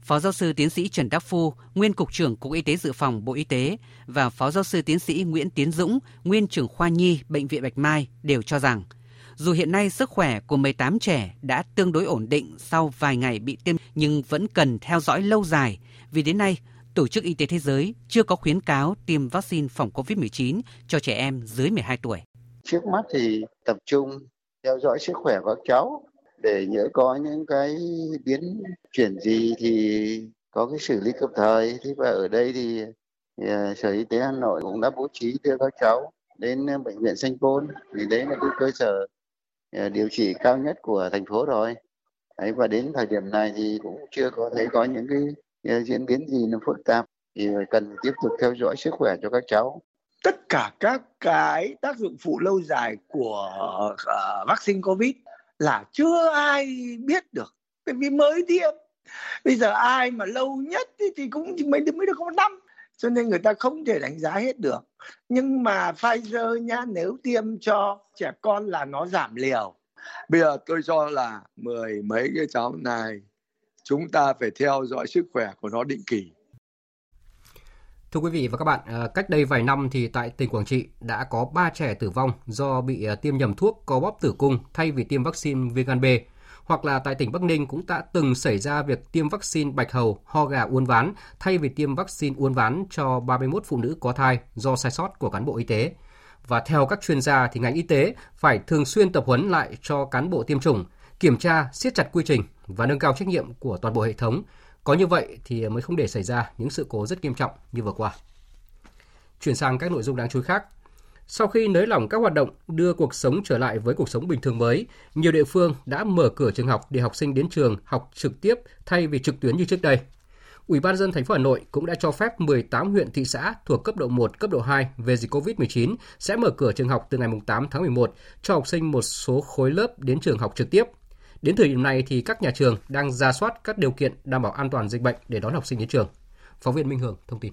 Phó giáo sư tiến sĩ Trần Đắc Phu, nguyên cục trưởng Cục Y tế Dự phòng Bộ Y tế và Phó giáo sư tiến sĩ Nguyễn Tiến Dũng, nguyên trưởng khoa nhi Bệnh viện Bạch Mai đều cho rằng dù hiện nay sức khỏe của 18 trẻ đã tương đối ổn định sau vài ngày bị tiêm nhưng vẫn cần theo dõi lâu dài vì đến nay Tổ chức Y tế Thế giới chưa có khuyến cáo tiêm vaccine phòng COVID-19 cho trẻ em dưới 12 tuổi. Trước mắt thì tập trung theo dõi sức khỏe của các cháu để nhớ có những cái biến chuyển gì thì có cái xử lý kịp thời. Thế và ở đây thì, thì Sở Y tế Hà Nội cũng đã bố trí đưa các cháu đến ờ, bệnh viện Sanh Pôn thì đấy là cái cơ sở Ờ, điều trị cao nhất của thành phố rồi. Đấy, và đến thời điểm này thì cũng chưa có thấy có những cái ờ, diễn biến gì nó phức tạp. Thì cần tiếp tục theo dõi sức khỏe cho các cháu. Tất cả các cái tác dụng phụ lâu dài của uh, vaccine covid là chưa ai biết được. Bởi vì mới tiêm. Bây giờ ai mà lâu nhất thì, thì cũng mới được mới được có một năm cho nên người ta không thể đánh giá hết được. Nhưng mà Pfizer nha nếu tiêm cho trẻ con là nó giảm liều. Bây giờ tôi cho là mười mấy cái cháu này chúng ta phải theo dõi sức khỏe của nó định kỳ. Thưa quý vị và các bạn, à, cách đây vài năm thì tại tỉnh Quảng Trị đã có 3 trẻ tử vong do bị à, tiêm nhầm thuốc có bóp tử cung thay vì tiêm vaccine viêm gan B. Hoặc là tại tỉnh Bắc Ninh cũng đã từng xảy ra việc tiêm vaccine bạch hầu, ho gà uốn ván thay vì tiêm vaccine uốn ván cho 31 phụ nữ có thai do sai sót của cán bộ y tế. Và theo các chuyên gia thì ngành y tế phải thường xuyên tập huấn lại cho cán bộ tiêm chủng, kiểm tra, siết chặt quy trình và nâng cao trách nhiệm của toàn bộ hệ thống có như vậy thì mới không để xảy ra những sự cố rất nghiêm trọng như vừa qua. Chuyển sang các nội dung đáng chú ý khác. Sau khi nới lỏng các hoạt động đưa cuộc sống trở lại với cuộc sống bình thường mới, nhiều địa phương đã mở cửa trường học để học sinh đến trường học trực tiếp thay vì trực tuyến như trước đây. Ủy ban dân thành phố Hà Nội cũng đã cho phép 18 huyện thị xã thuộc cấp độ 1, cấp độ 2 về dịch COVID-19 sẽ mở cửa trường học từ ngày 8 tháng 11 cho học sinh một số khối lớp đến trường học trực tiếp Đến thời điểm này thì các nhà trường đang ra soát các điều kiện đảm bảo an toàn dịch bệnh để đón học sinh đến trường. Phóng viên Minh Hường thông tin.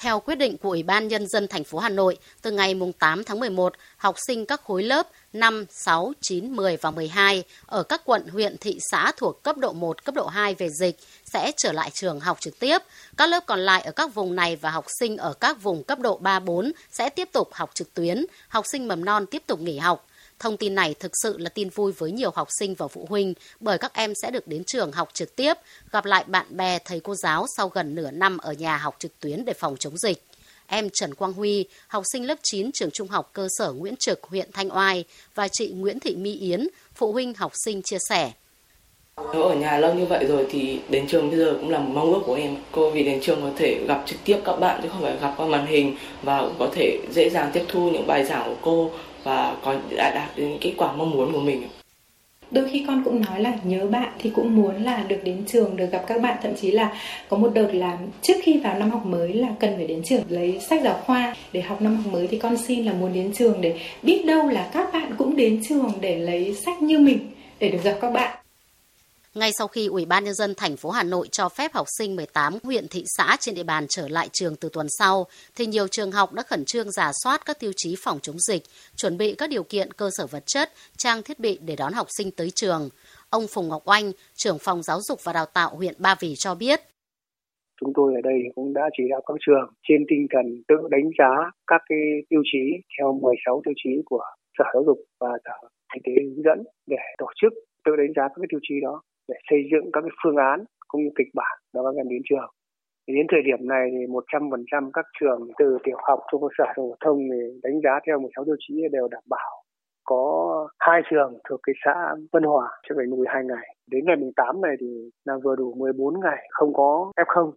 Theo quyết định của Ủy ban Nhân dân thành phố Hà Nội, từ ngày 8 tháng 11, học sinh các khối lớp 5, 6, 9, 10 và 12 ở các quận, huyện, thị xã thuộc cấp độ 1, cấp độ 2 về dịch sẽ trở lại trường học trực tiếp. Các lớp còn lại ở các vùng này và học sinh ở các vùng cấp độ 3, 4 sẽ tiếp tục học trực tuyến. Học sinh mầm non tiếp tục nghỉ học. Thông tin này thực sự là tin vui với nhiều học sinh và phụ huynh bởi các em sẽ được đến trường học trực tiếp, gặp lại bạn bè, thầy cô giáo sau gần nửa năm ở nhà học trực tuyến để phòng chống dịch. Em Trần Quang Huy, học sinh lớp 9 trường trung học cơ sở Nguyễn Trực, huyện Thanh Oai và chị Nguyễn Thị My Yến, phụ huynh học sinh chia sẻ. Nếu ở nhà lâu như vậy rồi thì đến trường bây giờ cũng là một mong ước của em. Cô vì đến trường có thể gặp trực tiếp các bạn chứ không phải gặp qua màn hình và cũng có thể dễ dàng tiếp thu những bài giảng của cô và có, đã đạt đến kết quả mong muốn của mình. Đôi khi con cũng nói là nhớ bạn thì cũng muốn là được đến trường, được gặp các bạn. Thậm chí là có một đợt là trước khi vào năm học mới là cần phải đến trường lấy sách giáo khoa. Để học năm học mới thì con xin là muốn đến trường để biết đâu là các bạn cũng đến trường để lấy sách như mình, để được gặp các bạn ngay sau khi Ủy ban nhân dân thành phố Hà Nội cho phép học sinh 18 huyện thị xã trên địa bàn trở lại trường từ tuần sau, thì nhiều trường học đã khẩn trương giả soát các tiêu chí phòng chống dịch, chuẩn bị các điều kiện cơ sở vật chất, trang thiết bị để đón học sinh tới trường. Ông Phùng Ngọc Oanh, trưởng phòng giáo dục và đào tạo huyện Ba Vì cho biết. Chúng tôi ở đây cũng đã chỉ đạo các trường trên tinh thần tự đánh giá các cái tiêu chí theo 16 tiêu chí của Sở Giáo dục và Sở Y tế hướng dẫn để tổ chức tự đánh giá các cái tiêu chí đó để xây dựng các cái phương án cũng như kịch bản cho các em đến trường. Thì đến thời điểm này thì 100% các trường từ tiểu học trung cơ sở phổ thông thì đánh giá theo 16 tiêu chí đều đảm bảo. Có hai trường thuộc cái xã Vân Hòa sẽ phải nuôi hai ngày. Đến ngày 8 này thì là vừa đủ 14 ngày không có F0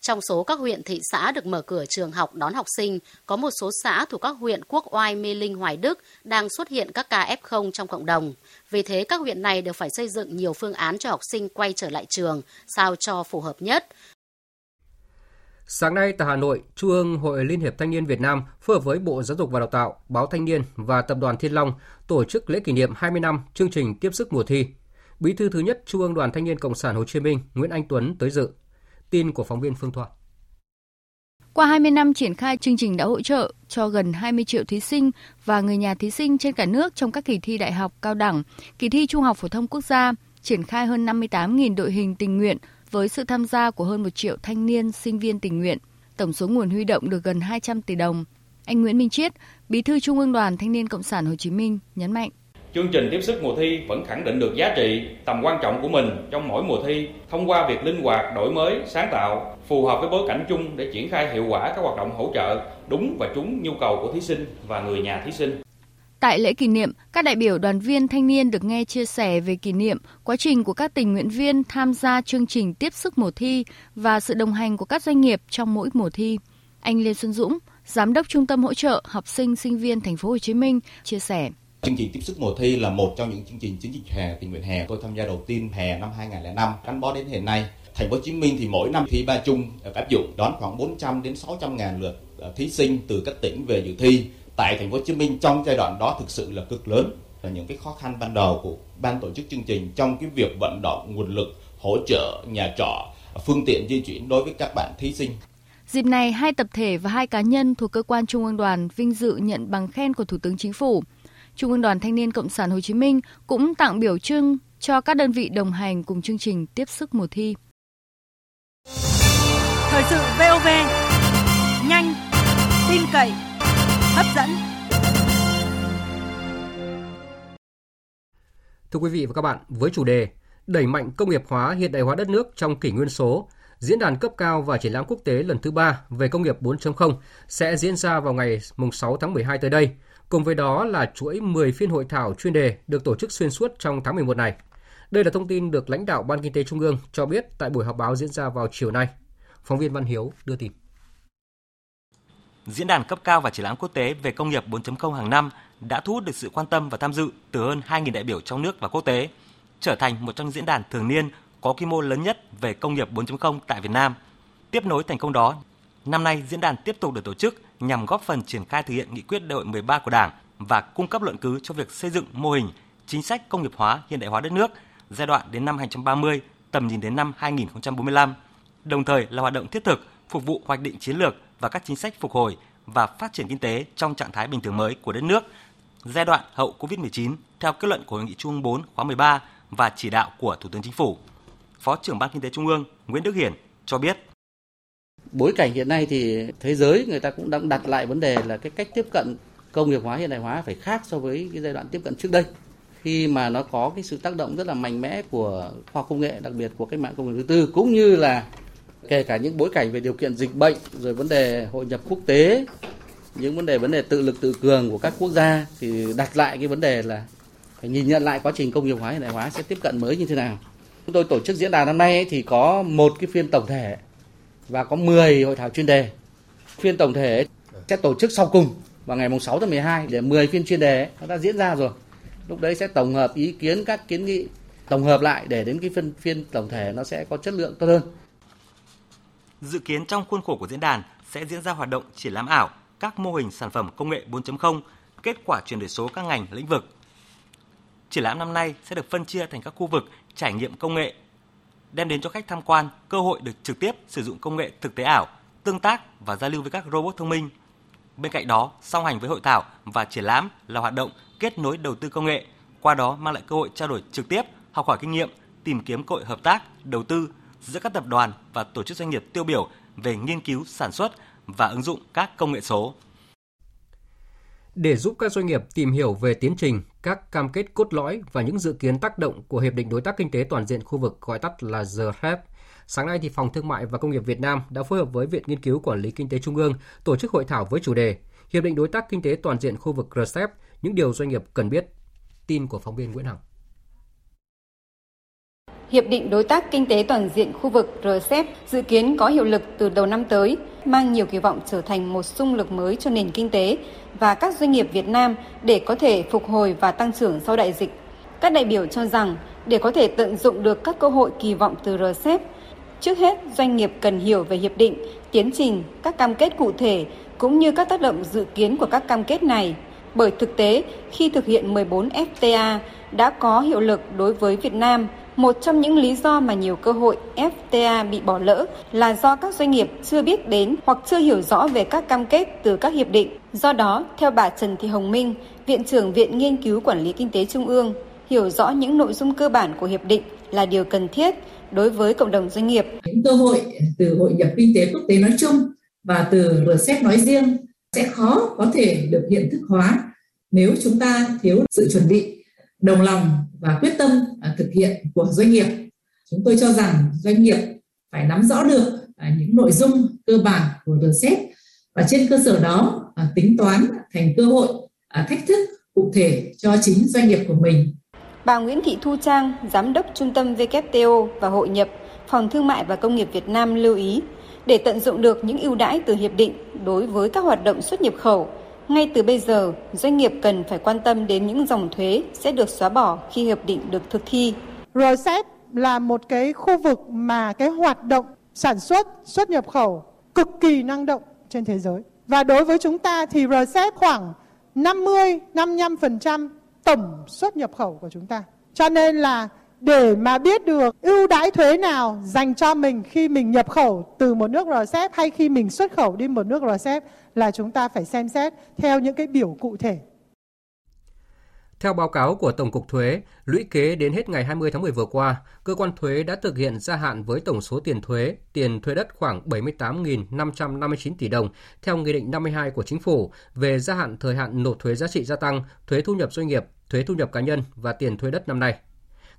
trong số các huyện thị xã được mở cửa trường học đón học sinh, có một số xã thuộc các huyện Quốc Oai, Mê Linh, Hoài Đức đang xuất hiện các ca F0 trong cộng đồng. Vì thế, các huyện này đều phải xây dựng nhiều phương án cho học sinh quay trở lại trường, sao cho phù hợp nhất. Sáng nay tại Hà Nội, Trung ương Hội Liên hiệp Thanh niên Việt Nam phối hợp với Bộ Giáo dục và Đào tạo, Báo Thanh niên và Tập đoàn Thiên Long tổ chức lễ kỷ niệm 20 năm chương trình tiếp sức mùa thi. Bí thư thứ nhất Trung ương Đoàn Thanh niên Cộng sản Hồ Chí Minh Nguyễn Anh Tuấn tới dự. Tin của phóng viên Phương Thoa. Qua 20 năm triển khai, chương trình đã hỗ trợ cho gần 20 triệu thí sinh và người nhà thí sinh trên cả nước trong các kỳ thi đại học, cao đẳng, kỳ thi trung học phổ thông quốc gia, triển khai hơn 58.000 đội hình tình nguyện với sự tham gia của hơn 1 triệu thanh niên, sinh viên tình nguyện. Tổng số nguồn huy động được gần 200 tỷ đồng. Anh Nguyễn Minh Chiết, Bí thư Trung ương Đoàn Thanh niên Cộng sản Hồ Chí Minh nhấn mạnh. Chương trình tiếp sức mùa thi vẫn khẳng định được giá trị, tầm quan trọng của mình trong mỗi mùa thi thông qua việc linh hoạt, đổi mới, sáng tạo, phù hợp với bối cảnh chung để triển khai hiệu quả các hoạt động hỗ trợ đúng và trúng nhu cầu của thí sinh và người nhà thí sinh. Tại lễ kỷ niệm, các đại biểu đoàn viên thanh niên được nghe chia sẻ về kỷ niệm, quá trình của các tình nguyện viên tham gia chương trình tiếp sức mùa thi và sự đồng hành của các doanh nghiệp trong mỗi mùa thi. Anh Lê Xuân Dũng, Giám đốc Trung tâm hỗ trợ học sinh sinh viên Thành phố Hồ Chí Minh chia sẻ. Chương trình tiếp sức mùa thi là một trong những chương trình chiến dịch hè tình nguyện hè tôi tham gia đầu tiên hè năm 2005 gắn bó đến hiện nay. Thành phố Hồ Chí Minh thì mỗi năm thi ba chung áp dụng đón khoảng 400 đến 600 ngàn lượt ờ, thí sinh từ các tỉnh về dự thi tại thành phố Hồ Chí Minh trong giai đoạn đó thực sự là cực lớn là những cái khó khăn ban đầu của ban tổ chức chương trình trong cái việc vận động nguồn lực hỗ trợ nhà trọ phương tiện di chuyển đối với các bạn thí sinh Dịp này, hai tập thể và hai cá nhân thuộc cơ quan Trung ương đoàn vinh dự nhận bằng khen của Thủ tướng Chính phủ. Trung ương đoàn Thanh niên Cộng sản Hồ Chí Minh cũng tặng biểu trưng cho các đơn vị đồng hành cùng chương trình tiếp sức mùa thi. Thời sự VOV, nhanh, tin cậy, hấp dẫn. Thưa quý vị và các bạn, với chủ đề Đẩy mạnh công nghiệp hóa hiện đại hóa đất nước trong kỷ nguyên số, Diễn đàn cấp cao và triển lãm quốc tế lần thứ ba về công nghiệp 4.0 sẽ diễn ra vào ngày 6 tháng 12 tới đây. Cùng với đó là chuỗi 10 phiên hội thảo chuyên đề được tổ chức xuyên suốt trong tháng 11 này. Đây là thông tin được lãnh đạo Ban Kinh tế Trung ương cho biết tại buổi họp báo diễn ra vào chiều nay. Phóng viên Văn Hiếu đưa tin. Diễn đàn cấp cao và triển lãm quốc tế về công nghiệp 4.0 hàng năm đã thu hút được sự quan tâm và tham dự từ hơn 2.000 đại biểu trong nước và quốc tế, trở thành một trong những diễn đàn thường niên có quy mô lớn nhất về công nghiệp 4.0 tại Việt Nam. Tiếp nối thành công đó, năm nay diễn đàn tiếp tục được tổ chức nhằm góp phần triển khai thực hiện nghị quyết đại hội 13 của Đảng và cung cấp luận cứ cho việc xây dựng mô hình chính sách công nghiệp hóa hiện đại hóa đất nước giai đoạn đến năm 2030, tầm nhìn đến năm 2045. Đồng thời là hoạt động thiết thực phục vụ hoạch định chiến lược và các chính sách phục hồi và phát triển kinh tế trong trạng thái bình thường mới của đất nước giai đoạn hậu Covid-19 theo kết luận của Hội nghị Trung ương 4 khóa 13 và chỉ đạo của Thủ tướng Chính phủ. Phó trưởng Ban Kinh tế Trung ương Nguyễn Đức Hiển cho biết. Bối cảnh hiện nay thì thế giới người ta cũng đang đặt lại vấn đề là cái cách tiếp cận công nghiệp hóa, hiện đại hóa phải khác so với cái giai đoạn tiếp cận trước đây. Khi mà nó có cái sự tác động rất là mạnh mẽ của khoa công nghệ, đặc biệt của cách mạng công nghiệp thứ tư, cũng như là kể cả những bối cảnh về điều kiện dịch bệnh, rồi vấn đề hội nhập quốc tế, những vấn đề vấn đề tự lực tự cường của các quốc gia, thì đặt lại cái vấn đề là phải nhìn nhận lại quá trình công nghiệp hóa, hiện đại hóa sẽ tiếp cận mới như thế nào. Chúng tôi tổ chức diễn đàn năm nay thì có một cái phiên tổng thể và có 10 hội thảo chuyên đề. Phiên tổng thể sẽ tổ chức sau cùng vào ngày 6 tháng 12 để 10 phiên chuyên đề nó đã diễn ra rồi. Lúc đấy sẽ tổng hợp ý kiến các kiến nghị tổng hợp lại để đến cái phiên phiên tổng thể nó sẽ có chất lượng tốt hơn. Dự kiến trong khuôn khổ của diễn đàn sẽ diễn ra hoạt động triển lãm ảo các mô hình sản phẩm công nghệ 4.0, kết quả chuyển đổi số các ngành lĩnh vực. Triển lãm năm nay sẽ được phân chia thành các khu vực trải nghiệm công nghệ, đem đến cho khách tham quan cơ hội được trực tiếp sử dụng công nghệ thực tế ảo, tương tác và giao lưu với các robot thông minh. Bên cạnh đó, song hành với hội thảo và triển lãm là hoạt động kết nối đầu tư công nghệ, qua đó mang lại cơ hội trao đổi trực tiếp, học hỏi kinh nghiệm, tìm kiếm cơ hội hợp tác, đầu tư giữa các tập đoàn và tổ chức doanh nghiệp tiêu biểu về nghiên cứu, sản xuất và ứng dụng các công nghệ số để giúp các doanh nghiệp tìm hiểu về tiến trình, các cam kết cốt lõi và những dự kiến tác động của Hiệp định Đối tác Kinh tế Toàn diện khu vực gọi tắt là RCEP. Sáng nay, thì Phòng Thương mại và Công nghiệp Việt Nam đã phối hợp với Viện Nghiên cứu Quản lý Kinh tế Trung ương tổ chức hội thảo với chủ đề Hiệp định Đối tác Kinh tế Toàn diện khu vực RCEP, những điều doanh nghiệp cần biết. Tin của phóng viên Nguyễn Hằng. Hiệp định Đối tác Kinh tế Toàn diện khu vực RCEP dự kiến có hiệu lực từ đầu năm tới, mang nhiều kỳ vọng trở thành một sung lực mới cho nền kinh tế và các doanh nghiệp Việt Nam để có thể phục hồi và tăng trưởng sau đại dịch. Các đại biểu cho rằng để có thể tận dụng được các cơ hội kỳ vọng từ RCEP, trước hết doanh nghiệp cần hiểu về hiệp định, tiến trình, các cam kết cụ thể cũng như các tác động dự kiến của các cam kết này. Bởi thực tế, khi thực hiện 14 FTA đã có hiệu lực đối với Việt Nam – một trong những lý do mà nhiều cơ hội FTA bị bỏ lỡ là do các doanh nghiệp chưa biết đến hoặc chưa hiểu rõ về các cam kết từ các hiệp định. Do đó, theo bà Trần Thị Hồng Minh, Viện trưởng Viện Nghiên cứu Quản lý Kinh tế Trung ương, hiểu rõ những nội dung cơ bản của hiệp định là điều cần thiết đối với cộng đồng doanh nghiệp. Những cơ hội từ hội nhập kinh tế quốc tế nói chung và từ RCEP nói riêng sẽ khó có thể được hiện thức hóa nếu chúng ta thiếu sự chuẩn bị, đồng lòng và quyết tâm à, thực hiện của doanh nghiệp. Chúng tôi cho rằng doanh nghiệp phải nắm rõ được à, những nội dung cơ bản của RCEP và trên cơ sở đó à, tính toán thành cơ hội, thách thức cụ thể cho chính doanh nghiệp của mình. Bà Nguyễn Thị Thu Trang, Giám đốc Trung tâm WTO và Hội nhập Phòng Thương mại và Công nghiệp Việt Nam lưu ý, để tận dụng được những ưu đãi từ hiệp định đối với các hoạt động xuất nhập khẩu, ngay từ bây giờ, doanh nghiệp cần phải quan tâm đến những dòng thuế sẽ được xóa bỏ khi hiệp định được thực thi. RCEP là một cái khu vực mà cái hoạt động sản xuất, xuất nhập khẩu cực kỳ năng động trên thế giới. Và đối với chúng ta thì RCEP khoảng 50-55% tổng xuất nhập khẩu của chúng ta. Cho nên là để mà biết được ưu đãi thuế nào dành cho mình khi mình nhập khẩu từ một nước RCEP hay khi mình xuất khẩu đi một nước RCEP là chúng ta phải xem xét theo những cái biểu cụ thể. Theo báo cáo của Tổng cục Thuế, lũy kế đến hết ngày 20 tháng 10 vừa qua, cơ quan thuế đã thực hiện gia hạn với tổng số tiền thuế, tiền thuế đất khoảng 78.559 tỷ đồng theo Nghị định 52 của Chính phủ về gia hạn thời hạn nộp thuế giá trị gia tăng, thuế thu nhập doanh nghiệp, thuế thu nhập cá nhân và tiền thuế đất năm nay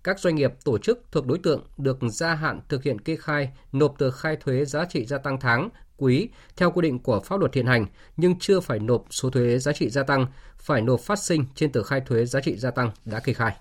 các doanh nghiệp tổ chức thuộc đối tượng được gia hạn thực hiện kê khai nộp tờ khai thuế giá trị gia tăng tháng, quý theo quy định của pháp luật hiện hành nhưng chưa phải nộp số thuế giá trị gia tăng, phải nộp phát sinh trên tờ khai thuế giá trị gia tăng đã kê khai.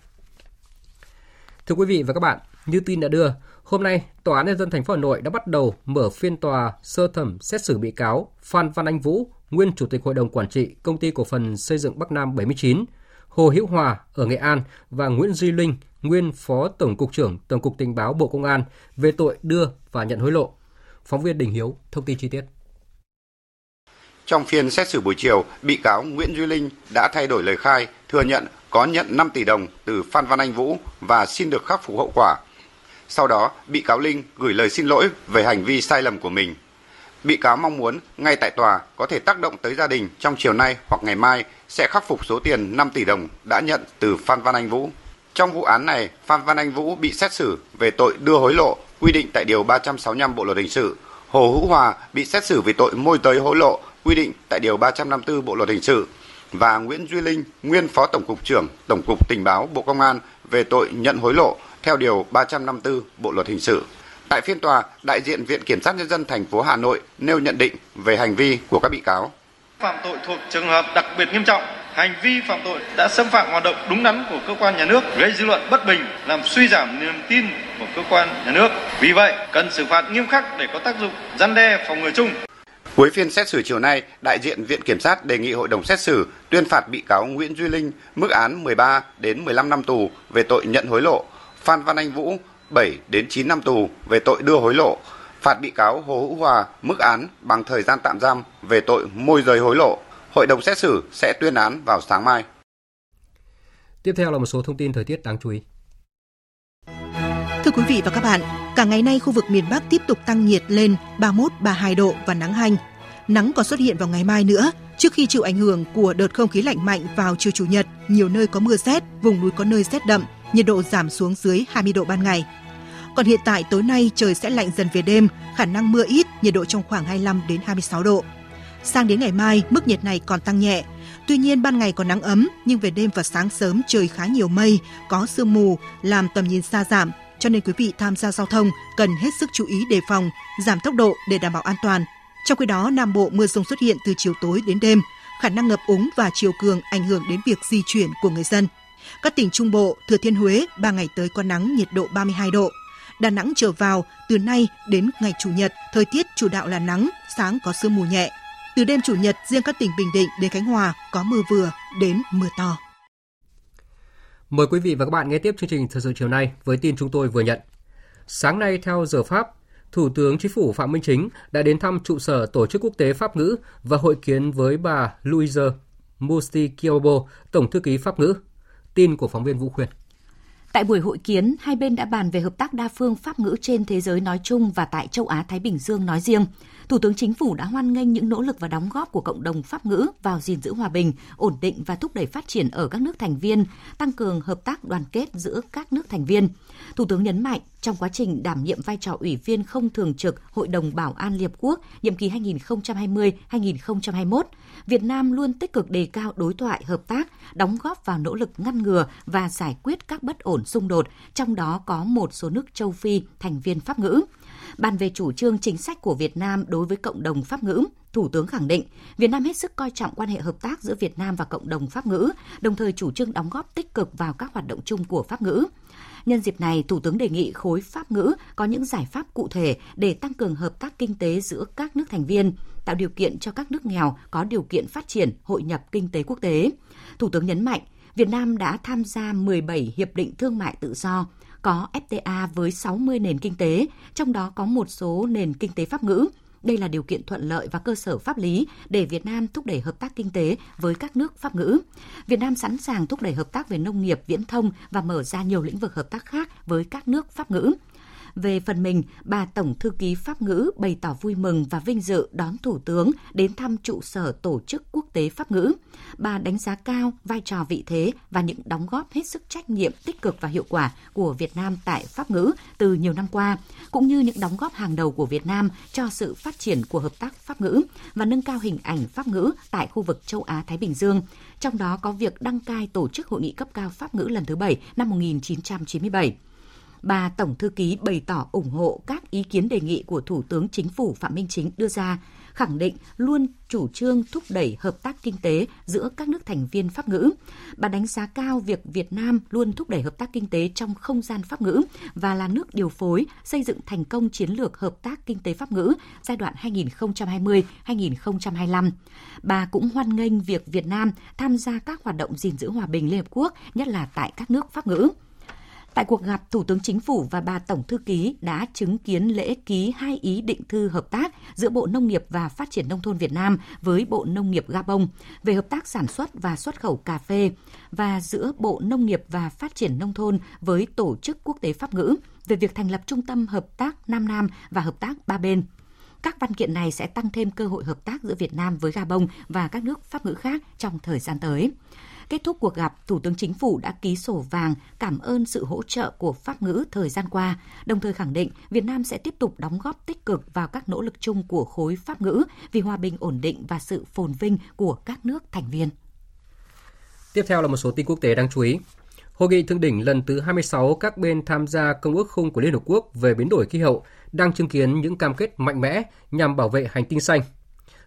Thưa quý vị và các bạn, như tin đã đưa, hôm nay Tòa án nhân dân thành phố Hà Nội đã bắt đầu mở phiên tòa sơ thẩm xét xử bị cáo Phan Văn Anh Vũ, nguyên chủ tịch hội đồng quản trị công ty cổ phần xây dựng Bắc Nam 79, Hồ Hữu Hòa ở Nghệ An và Nguyễn Duy Linh, nguyên Phó Tổng cục trưởng Tổng cục Tình báo Bộ Công an về tội đưa và nhận hối lộ. Phóng viên Đình Hiếu thông tin chi tiết. Trong phiên xét xử buổi chiều, bị cáo Nguyễn Duy Linh đã thay đổi lời khai, thừa nhận có nhận 5 tỷ đồng từ Phan Văn Anh Vũ và xin được khắc phục hậu quả. Sau đó, bị cáo Linh gửi lời xin lỗi về hành vi sai lầm của mình. Bị cáo mong muốn ngay tại tòa có thể tác động tới gia đình trong chiều nay hoặc ngày mai sẽ khắc phục số tiền 5 tỷ đồng đã nhận từ Phan Văn Anh Vũ. Trong vụ án này, Phan Văn Anh Vũ bị xét xử về tội đưa hối lộ, quy định tại Điều 365 Bộ Luật Hình sự. Hồ Hữu Hòa bị xét xử về tội môi giới hối lộ, quy định tại Điều 354 Bộ Luật Hình sự. Và Nguyễn Duy Linh, nguyên Phó Tổng cục trưởng Tổng cục Tình báo Bộ Công an về tội nhận hối lộ theo Điều 354 Bộ Luật Hình sự. Tại phiên tòa, đại diện Viện Kiểm sát Nhân dân thành phố Hà Nội nêu nhận định về hành vi của các bị cáo. Phạm tội thuộc trường hợp đặc biệt nghiêm trọng hành vi phạm tội đã xâm phạm hoạt động đúng đắn của cơ quan nhà nước, gây dư luận bất bình, làm suy giảm niềm tin của cơ quan nhà nước. Vì vậy, cần xử phạt nghiêm khắc để có tác dụng răn đe phòng ngừa chung. Cuối phiên xét xử chiều nay, đại diện Viện Kiểm sát đề nghị hội đồng xét xử tuyên phạt bị cáo Nguyễn Duy Linh mức án 13 đến 15 năm tù về tội nhận hối lộ, Phan Văn Anh Vũ 7 đến 9 năm tù về tội đưa hối lộ, phạt bị cáo Hồ Hữu Hòa mức án bằng thời gian tạm giam về tội môi giới hối lộ. Hội đồng xét xử sẽ tuyên án vào sáng mai. Tiếp theo là một số thông tin thời tiết đáng chú ý. Thưa quý vị và các bạn, cả ngày nay khu vực miền Bắc tiếp tục tăng nhiệt lên 31-32 độ và nắng hanh. Nắng còn xuất hiện vào ngày mai nữa, trước khi chịu ảnh hưởng của đợt không khí lạnh mạnh vào chiều chủ nhật, nhiều nơi có mưa rét, vùng núi có nơi rét đậm, nhiệt độ giảm xuống dưới 20 độ ban ngày. Còn hiện tại tối nay trời sẽ lạnh dần về đêm, khả năng mưa ít, nhiệt độ trong khoảng 25 đến 26 độ. Sang đến ngày mai, mức nhiệt này còn tăng nhẹ. Tuy nhiên ban ngày còn nắng ấm, nhưng về đêm và sáng sớm trời khá nhiều mây, có sương mù, làm tầm nhìn xa giảm. Cho nên quý vị tham gia giao thông cần hết sức chú ý đề phòng, giảm tốc độ để đảm bảo an toàn. Trong khi đó, Nam Bộ mưa rông xuất hiện từ chiều tối đến đêm, khả năng ngập úng và chiều cường ảnh hưởng đến việc di chuyển của người dân. Các tỉnh Trung Bộ, Thừa Thiên Huế, 3 ngày tới có nắng, nhiệt độ 32 độ. Đà Nẵng trở vào, từ nay đến ngày Chủ nhật, thời tiết chủ đạo là nắng, sáng có sương mù nhẹ, từ đêm chủ nhật, riêng các tỉnh Bình Định đến Khánh Hòa có mưa vừa đến mưa to. Mời quý vị và các bạn nghe tiếp chương trình thời sự chiều nay với tin chúng tôi vừa nhận. Sáng nay theo giờ Pháp, Thủ tướng Chính phủ Phạm Minh Chính đã đến thăm trụ sở Tổ chức Quốc tế Pháp ngữ và hội kiến với bà Louise Musti Kiobo, Tổng thư ký Pháp ngữ. Tin của phóng viên Vũ Khuyên. Tại buổi hội kiến, hai bên đã bàn về hợp tác đa phương Pháp ngữ trên thế giới nói chung và tại châu Á-Thái Bình Dương nói riêng. Thủ tướng Chính phủ đã hoan nghênh những nỗ lực và đóng góp của cộng đồng pháp ngữ vào gìn giữ hòa bình, ổn định và thúc đẩy phát triển ở các nước thành viên, tăng cường hợp tác đoàn kết giữa các nước thành viên. Thủ tướng nhấn mạnh trong quá trình đảm nhiệm vai trò ủy viên không thường trực Hội đồng Bảo an Liên Hợp Quốc nhiệm kỳ 2020-2021, Việt Nam luôn tích cực đề cao đối thoại hợp tác, đóng góp vào nỗ lực ngăn ngừa và giải quyết các bất ổn xung đột, trong đó có một số nước châu Phi thành viên pháp ngữ. Bàn về chủ trương chính sách của Việt Nam đối với cộng đồng pháp ngữ, Thủ tướng khẳng định Việt Nam hết sức coi trọng quan hệ hợp tác giữa Việt Nam và cộng đồng pháp ngữ, đồng thời chủ trương đóng góp tích cực vào các hoạt động chung của pháp ngữ. Nhân dịp này, Thủ tướng đề nghị khối pháp ngữ có những giải pháp cụ thể để tăng cường hợp tác kinh tế giữa các nước thành viên, tạo điều kiện cho các nước nghèo có điều kiện phát triển, hội nhập kinh tế quốc tế. Thủ tướng nhấn mạnh, Việt Nam đã tham gia 17 hiệp định thương mại tự do, có FTA với 60 nền kinh tế, trong đó có một số nền kinh tế pháp ngữ. Đây là điều kiện thuận lợi và cơ sở pháp lý để Việt Nam thúc đẩy hợp tác kinh tế với các nước pháp ngữ. Việt Nam sẵn sàng thúc đẩy hợp tác về nông nghiệp, viễn thông và mở ra nhiều lĩnh vực hợp tác khác với các nước pháp ngữ. Về phần mình, bà Tổng Thư ký Pháp ngữ bày tỏ vui mừng và vinh dự đón Thủ tướng đến thăm trụ sở Tổ chức Quốc tế Pháp ngữ. Bà đánh giá cao vai trò vị thế và những đóng góp hết sức trách nhiệm tích cực và hiệu quả của Việt Nam tại Pháp ngữ từ nhiều năm qua, cũng như những đóng góp hàng đầu của Việt Nam cho sự phát triển của hợp tác Pháp ngữ và nâng cao hình ảnh Pháp ngữ tại khu vực châu Á-Thái Bình Dương, trong đó có việc đăng cai tổ chức hội nghị cấp cao Pháp ngữ lần thứ 7 năm 1997 bà Tổng Thư ký bày tỏ ủng hộ các ý kiến đề nghị của Thủ tướng Chính phủ Phạm Minh Chính đưa ra, khẳng định luôn chủ trương thúc đẩy hợp tác kinh tế giữa các nước thành viên pháp ngữ. Bà đánh giá cao việc Việt Nam luôn thúc đẩy hợp tác kinh tế trong không gian pháp ngữ và là nước điều phối xây dựng thành công chiến lược hợp tác kinh tế pháp ngữ giai đoạn 2020-2025. Bà cũng hoan nghênh việc Việt Nam tham gia các hoạt động gìn giữ hòa bình Liên Hợp Quốc, nhất là tại các nước pháp ngữ. Tại cuộc gặp, Thủ tướng Chính phủ và bà Tổng Thư ký đã chứng kiến lễ ký hai ý định thư hợp tác giữa Bộ Nông nghiệp và Phát triển Nông thôn Việt Nam với Bộ Nông nghiệp Gabon về hợp tác sản xuất và xuất khẩu cà phê và giữa Bộ Nông nghiệp và Phát triển Nông thôn với Tổ chức Quốc tế Pháp ngữ về việc thành lập Trung tâm Hợp tác Nam Nam và Hợp tác ba bên. Các văn kiện này sẽ tăng thêm cơ hội hợp tác giữa Việt Nam với Gabon và các nước Pháp ngữ khác trong thời gian tới. Kết thúc cuộc gặp, Thủ tướng Chính phủ đã ký sổ vàng cảm ơn sự hỗ trợ của Pháp ngữ thời gian qua, đồng thời khẳng định Việt Nam sẽ tiếp tục đóng góp tích cực vào các nỗ lực chung của khối Pháp ngữ vì hòa bình ổn định và sự phồn vinh của các nước thành viên. Tiếp theo là một số tin quốc tế đáng chú ý. Hội nghị thượng đỉnh lần thứ 26 các bên tham gia Công ước Khung của Liên Hợp Quốc về biến đổi khí hậu đang chứng kiến những cam kết mạnh mẽ nhằm bảo vệ hành tinh xanh.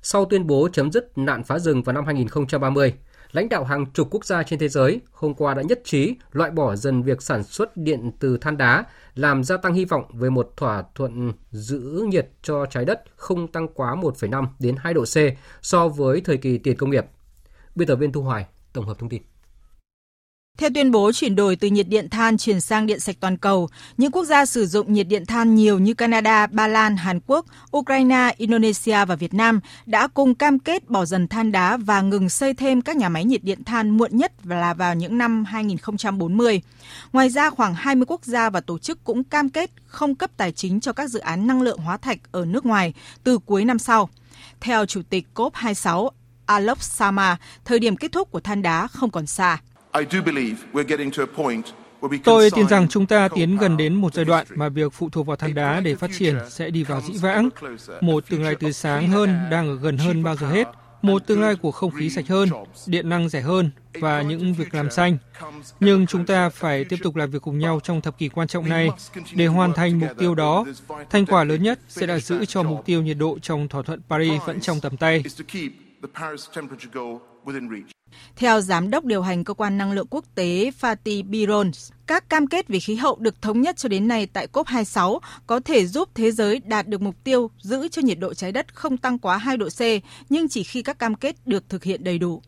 Sau tuyên bố chấm dứt nạn phá rừng vào năm 2030, lãnh đạo hàng chục quốc gia trên thế giới hôm qua đã nhất trí loại bỏ dần việc sản xuất điện từ than đá, làm gia tăng hy vọng về một thỏa thuận giữ nhiệt cho trái đất không tăng quá 1,5 đến 2 độ C so với thời kỳ tiền công nghiệp. Biên tập viên Thu Hoài tổng hợp thông tin. Theo tuyên bố chuyển đổi từ nhiệt điện than chuyển sang điện sạch toàn cầu, những quốc gia sử dụng nhiệt điện than nhiều như Canada, Ba Lan, Hàn Quốc, Ukraine, Indonesia và Việt Nam đã cùng cam kết bỏ dần than đá và ngừng xây thêm các nhà máy nhiệt điện than muộn nhất là vào những năm 2040. Ngoài ra, khoảng 20 quốc gia và tổ chức cũng cam kết không cấp tài chính cho các dự án năng lượng hóa thạch ở nước ngoài từ cuối năm sau. Theo Chủ tịch COP26 Alok Sama, thời điểm kết thúc của than đá không còn xa. Tôi tin rằng chúng ta tiến gần đến một giai đoạn mà việc phụ thuộc vào than đá để phát triển sẽ đi vào dĩ vãng. Một tương lai tươi sáng hơn đang ở gần hơn bao giờ hết. Một tương lai của không khí sạch hơn, điện năng rẻ hơn và những việc làm xanh. Nhưng chúng ta phải tiếp tục làm việc cùng nhau trong thập kỷ quan trọng này để hoàn thành mục tiêu đó. Thành quả lớn nhất sẽ là giữ cho mục tiêu nhiệt độ trong thỏa thuận Paris vẫn trong tầm tay. Theo Giám đốc điều hành Cơ quan Năng lượng Quốc tế Fatih Birol, các cam kết về khí hậu được thống nhất cho đến nay tại COP26 có thể giúp thế giới đạt được mục tiêu giữ cho nhiệt độ trái đất không tăng quá 2 độ C, nhưng chỉ khi các cam kết được thực hiện đầy đủ.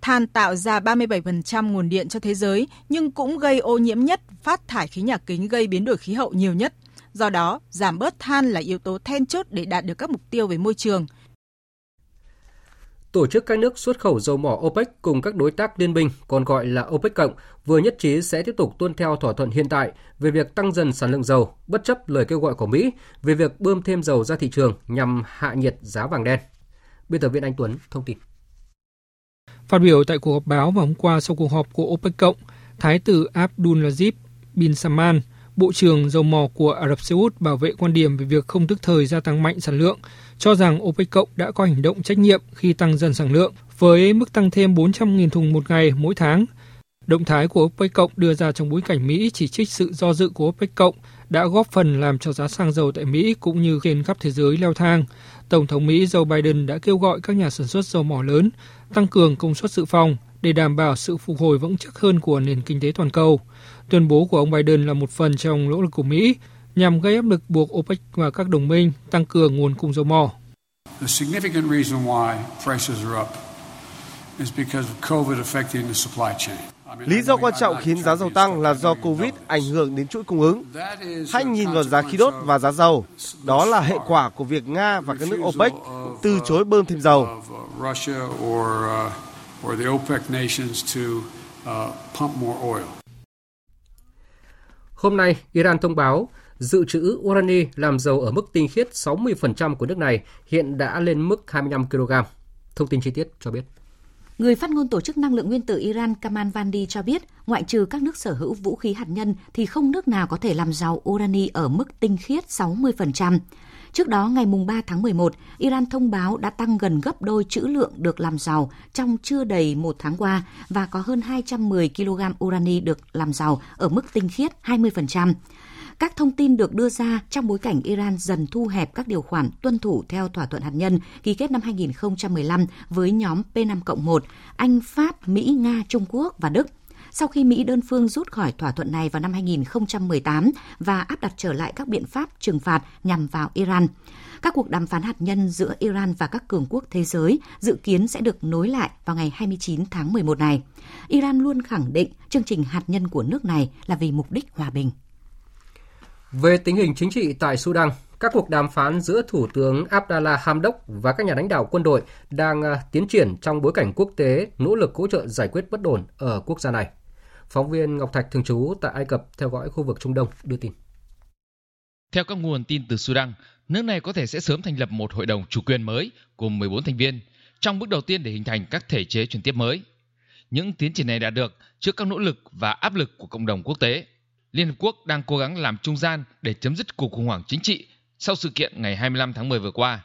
Than tạo ra 37% nguồn điện cho thế giới, nhưng cũng gây ô nhiễm nhất, phát thải khí nhà kính gây biến đổi khí hậu nhiều nhất. Do đó, giảm bớt than là yếu tố then chốt để đạt được các mục tiêu về môi trường – Tổ chức các nước xuất khẩu dầu mỏ OPEC cùng các đối tác liên minh, còn gọi là OPEC cộng, vừa nhất trí sẽ tiếp tục tuân theo thỏa thuận hiện tại về việc tăng dần sản lượng dầu, bất chấp lời kêu gọi của Mỹ về việc bơm thêm dầu ra thị trường nhằm hạ nhiệt giá vàng đen. Biên tập viên Anh Tuấn thông tin. Phát biểu tại cuộc họp báo vào hôm qua sau cuộc họp của OPEC cộng, Thái tử Abdulaziz bin Salman, Bộ trưởng dầu mỏ của Ả Rập Xê Út bảo vệ quan điểm về việc không tức thời gia tăng mạnh sản lượng, cho rằng OPEC cộng đã có hành động trách nhiệm khi tăng dần sản lượng, với mức tăng thêm 400.000 thùng một ngày mỗi tháng. Động thái của OPEC cộng đưa ra trong bối cảnh Mỹ chỉ trích sự do dự của OPEC cộng đã góp phần làm cho giá xăng dầu tại Mỹ cũng như trên khắp thế giới leo thang. Tổng thống Mỹ Joe Biden đã kêu gọi các nhà sản xuất dầu mỏ lớn tăng cường công suất dự phòng để đảm bảo sự phục hồi vững chắc hơn của nền kinh tế toàn cầu. Tuyên bố của ông Biden là một phần trong nỗ lực của Mỹ nhằm gây áp lực buộc OPEC và các đồng minh tăng cường nguồn cung dầu mỏ. The significant reason why prices are up is because of COVID affecting the supply chain. Lý do quan trọng khiến giá dầu tăng là do Covid ảnh hưởng đến chuỗi cung ứng. Hãy nhìn vào giá khí đốt và giá dầu. Đó là hệ quả của việc Nga và các nước OPEC từ chối bơm thêm dầu. Hôm nay, Iran thông báo dự trữ urani làm dầu ở mức tinh khiết 60% của nước này hiện đã lên mức 25 kg. Thông tin chi tiết cho biết. Người phát ngôn Tổ chức Năng lượng Nguyên tử Iran Kamal Vandi cho biết, ngoại trừ các nước sở hữu vũ khí hạt nhân thì không nước nào có thể làm giàu urani ở mức tinh khiết 60%. Trước đó, ngày 3 tháng 11, Iran thông báo đã tăng gần gấp đôi trữ lượng được làm giàu trong chưa đầy một tháng qua và có hơn 210 kg urani được làm giàu ở mức tinh khiết 20%. Các thông tin được đưa ra trong bối cảnh Iran dần thu hẹp các điều khoản tuân thủ theo thỏa thuận hạt nhân ký kết năm 2015 với nhóm P5-1, Anh, Pháp, Mỹ, Nga, Trung Quốc và Đức sau khi Mỹ đơn phương rút khỏi thỏa thuận này vào năm 2018 và áp đặt trở lại các biện pháp trừng phạt nhằm vào Iran. Các cuộc đàm phán hạt nhân giữa Iran và các cường quốc thế giới dự kiến sẽ được nối lại vào ngày 29 tháng 11 này. Iran luôn khẳng định chương trình hạt nhân của nước này là vì mục đích hòa bình. Về tình hình chính trị tại Sudan, các cuộc đàm phán giữa Thủ tướng Abdallah Hamdok và các nhà lãnh đạo quân đội đang à, tiến triển trong bối cảnh quốc tế nỗ lực hỗ trợ giải quyết bất ổn ở quốc gia này. Phóng viên Ngọc Thạch thường trú tại Ai Cập theo dõi khu vực Trung Đông đưa tin. Theo các nguồn tin từ Sudan, nước này có thể sẽ sớm thành lập một hội đồng chủ quyền mới gồm 14 thành viên trong bước đầu tiên để hình thành các thể chế chuyển tiếp mới. Những tiến triển này đã được trước các nỗ lực và áp lực của cộng đồng quốc tế. Liên Hợp Quốc đang cố gắng làm trung gian để chấm dứt cuộc khủng hoảng chính trị sau sự kiện ngày 25 tháng 10 vừa qua.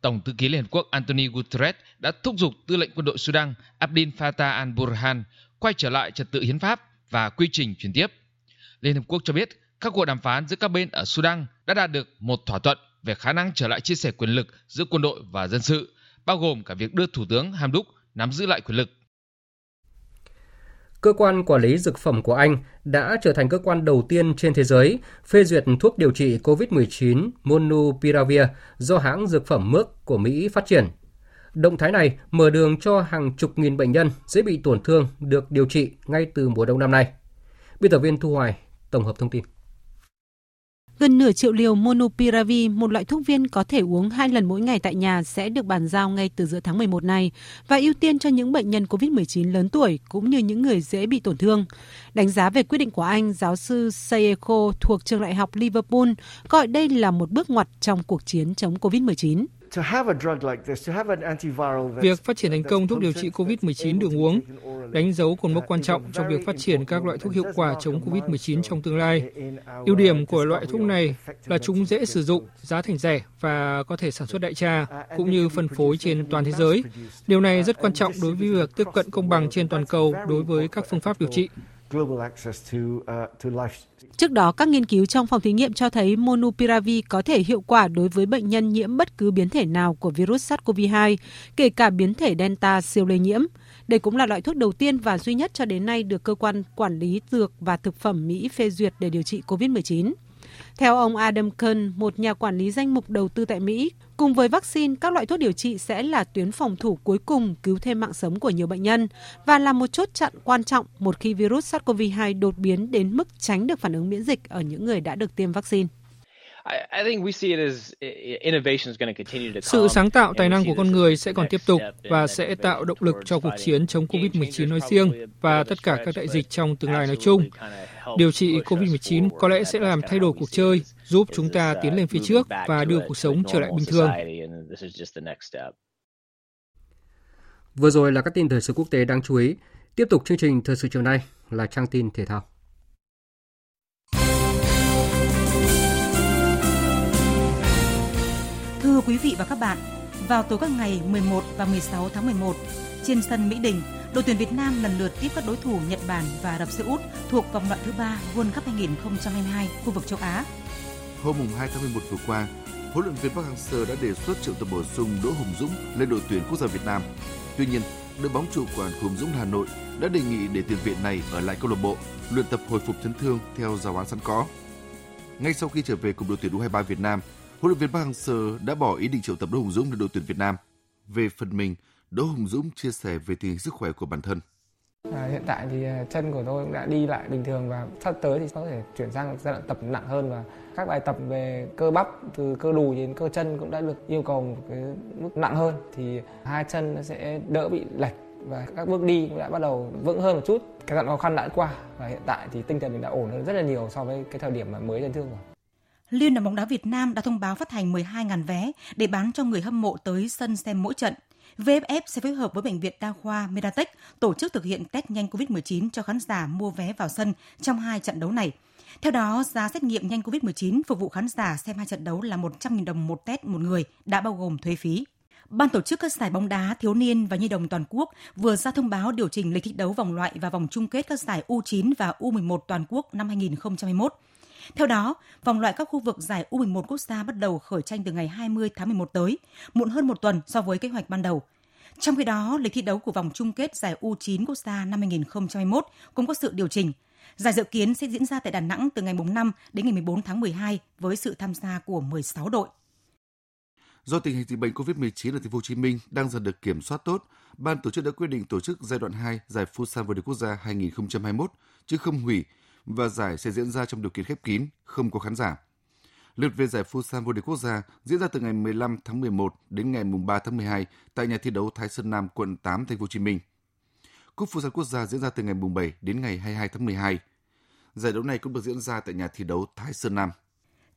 Tổng thư ký Liên Hợp Quốc Anthony Guterres đã thúc giục tư lệnh quân đội Sudan Abdel Fattah al-Burhan quay trở lại trật tự hiến pháp và quy trình chuyển tiếp. Liên Hợp Quốc cho biết các cuộc đàm phán giữa các bên ở Sudan đã đạt được một thỏa thuận về khả năng trở lại chia sẻ quyền lực giữa quân đội và dân sự, bao gồm cả việc đưa Thủ tướng Hamdok nắm giữ lại quyền lực. Cơ quan quản lý dược phẩm của Anh đã trở thành cơ quan đầu tiên trên thế giới phê duyệt thuốc điều trị COVID-19 Monupiravir do hãng dược phẩm Merck của Mỹ phát triển. Động thái này mở đường cho hàng chục nghìn bệnh nhân dễ bị tổn thương được điều trị ngay từ mùa đông năm nay. Biên tập viên Thu Hoài tổng hợp thông tin. Gần nửa triệu liều Monupiravir, một loại thuốc viên có thể uống hai lần mỗi ngày tại nhà sẽ được bàn giao ngay từ giữa tháng 11 này và ưu tiên cho những bệnh nhân COVID-19 lớn tuổi cũng như những người dễ bị tổn thương. Đánh giá về quyết định của Anh, giáo sư Sayeko thuộc trường đại học Liverpool gọi đây là một bước ngoặt trong cuộc chiến chống COVID-19. Việc phát triển thành công thuốc điều trị COVID-19 đường uống đánh dấu cột mốc quan trọng trong việc phát triển các loại thuốc hiệu quả chống COVID-19 trong tương lai. Ưu điểm của loại thuốc này là chúng dễ sử dụng, giá thành rẻ và có thể sản xuất đại trà, cũng như phân phối trên toàn thế giới. Điều này rất quan trọng đối với việc tiếp cận công bằng trên toàn cầu đối với các phương pháp điều trị. Trước đó, các nghiên cứu trong phòng thí nghiệm cho thấy Monupiravir có thể hiệu quả đối với bệnh nhân nhiễm bất cứ biến thể nào của virus SARS-CoV-2, kể cả biến thể Delta siêu lây nhiễm. Đây cũng là loại thuốc đầu tiên và duy nhất cho đến nay được cơ quan quản lý dược và thực phẩm Mỹ phê duyệt để điều trị COVID-19. Theo ông Adam Kern, một nhà quản lý danh mục đầu tư tại Mỹ, cùng với vaccine, các loại thuốc điều trị sẽ là tuyến phòng thủ cuối cùng cứu thêm mạng sống của nhiều bệnh nhân và là một chốt chặn quan trọng một khi virus SARS-CoV-2 đột biến đến mức tránh được phản ứng miễn dịch ở những người đã được tiêm vaccine. Sự sáng tạo tài năng của con người sẽ còn tiếp tục và sẽ tạo động lực cho cuộc chiến chống COVID-19 nói riêng và tất cả các đại dịch trong tương lai nói chung. Điều trị COVID-19 có lẽ sẽ làm thay đổi cuộc chơi, giúp chúng ta tiến lên phía trước và đưa cuộc sống trở lại bình thường. Vừa rồi là các tin thời sự quốc tế đáng chú ý. Tiếp tục chương trình thời sự chiều nay là trang tin thể thao. Thưa quý vị và các bạn, vào tối các ngày 11 và 16 tháng 11, trên sân Mỹ Đình, đội tuyển Việt Nam lần lượt tiếp các đối thủ Nhật Bản và Ả Rập Xê Út thuộc vòng loại thứ ba World Cup 2022 khu vực châu Á. Hôm 2 tháng 11 vừa qua, huấn luyện viên Park Hang-seo đã đề xuất triệu tập bổ sung Đỗ Hùng Dũng lên đội tuyển quốc gia Việt Nam. Tuy nhiên, đội bóng chủ quản Hùng Dũng Hà Nội đã đề nghị để tiền vệ này ở lại câu lạc bộ luyện tập hồi phục chấn thương theo giáo án sẵn có. Ngay sau khi trở về cùng đội tuyển U23 Việt Nam, huấn luyện viên Park Hang-seo đã bỏ ý định triệu tập Đỗ Hùng Dũng lên đội tuyển Việt Nam. Về phần mình, Đỗ Hùng Dũng chia sẻ về tình hình sức khỏe của bản thân. À, hiện tại thì à, chân của tôi cũng đã đi lại bình thường và sắp tới thì có thể chuyển sang giai đoạn tập nặng hơn và các bài tập về cơ bắp từ cơ đùi đến cơ chân cũng đã được yêu cầu một cái mức nặng hơn thì hai chân nó sẽ đỡ bị lệch và các bước đi cũng đã bắt đầu vững hơn một chút cái đoạn khó khăn đã qua và hiện tại thì tinh thần mình đã ổn hơn rất là nhiều so với cái thời điểm mà mới chấn thương rồi. Liên đoàn bóng đá Việt Nam đã thông báo phát hành 12.000 vé để bán cho người hâm mộ tới sân xem mỗi trận. VFF sẽ phối hợp với Bệnh viện Đa khoa Medatech tổ chức thực hiện test nhanh COVID-19 cho khán giả mua vé vào sân trong hai trận đấu này. Theo đó, giá xét nghiệm nhanh COVID-19 phục vụ khán giả xem hai trận đấu là 100.000 đồng một test một người, đã bao gồm thuế phí. Ban tổ chức các giải bóng đá thiếu niên và nhi đồng toàn quốc vừa ra thông báo điều chỉnh lịch thi đấu vòng loại và vòng chung kết các giải U9 và U11 toàn quốc năm 2021. Theo đó, vòng loại các khu vực giải U11 quốc gia bắt đầu khởi tranh từ ngày 20 tháng 11 tới, muộn hơn một tuần so với kế hoạch ban đầu. Trong khi đó, lịch thi đấu của vòng chung kết giải U9 quốc gia năm 2021 cũng có sự điều chỉnh. Giải dự kiến sẽ diễn ra tại Đà Nẵng từ ngày 5 đến ngày 14 tháng 12 với sự tham gia của 16 đội. Do tình hình dịch bệnh COVID-19 ở thành phố Hồ Chí Minh đang dần được kiểm soát tốt, ban tổ chức đã quyết định tổ chức giai đoạn 2 giải Futsal vô địch quốc gia 2021 chứ không hủy và giải sẽ diễn ra trong điều kiện khép kín, không có khán giả. Lượt về giải Futsal vô địch quốc gia diễn ra từ ngày 15 tháng 11 đến ngày 3 tháng 12 tại nhà thi đấu Thái Sơn Nam, quận 8, thành phố Hồ Chí Minh. Cúp Futsal quốc gia diễn ra từ ngày 7 đến ngày 22 tháng 12. Giải đấu này cũng được diễn ra tại nhà thi đấu Thái Sơn Nam.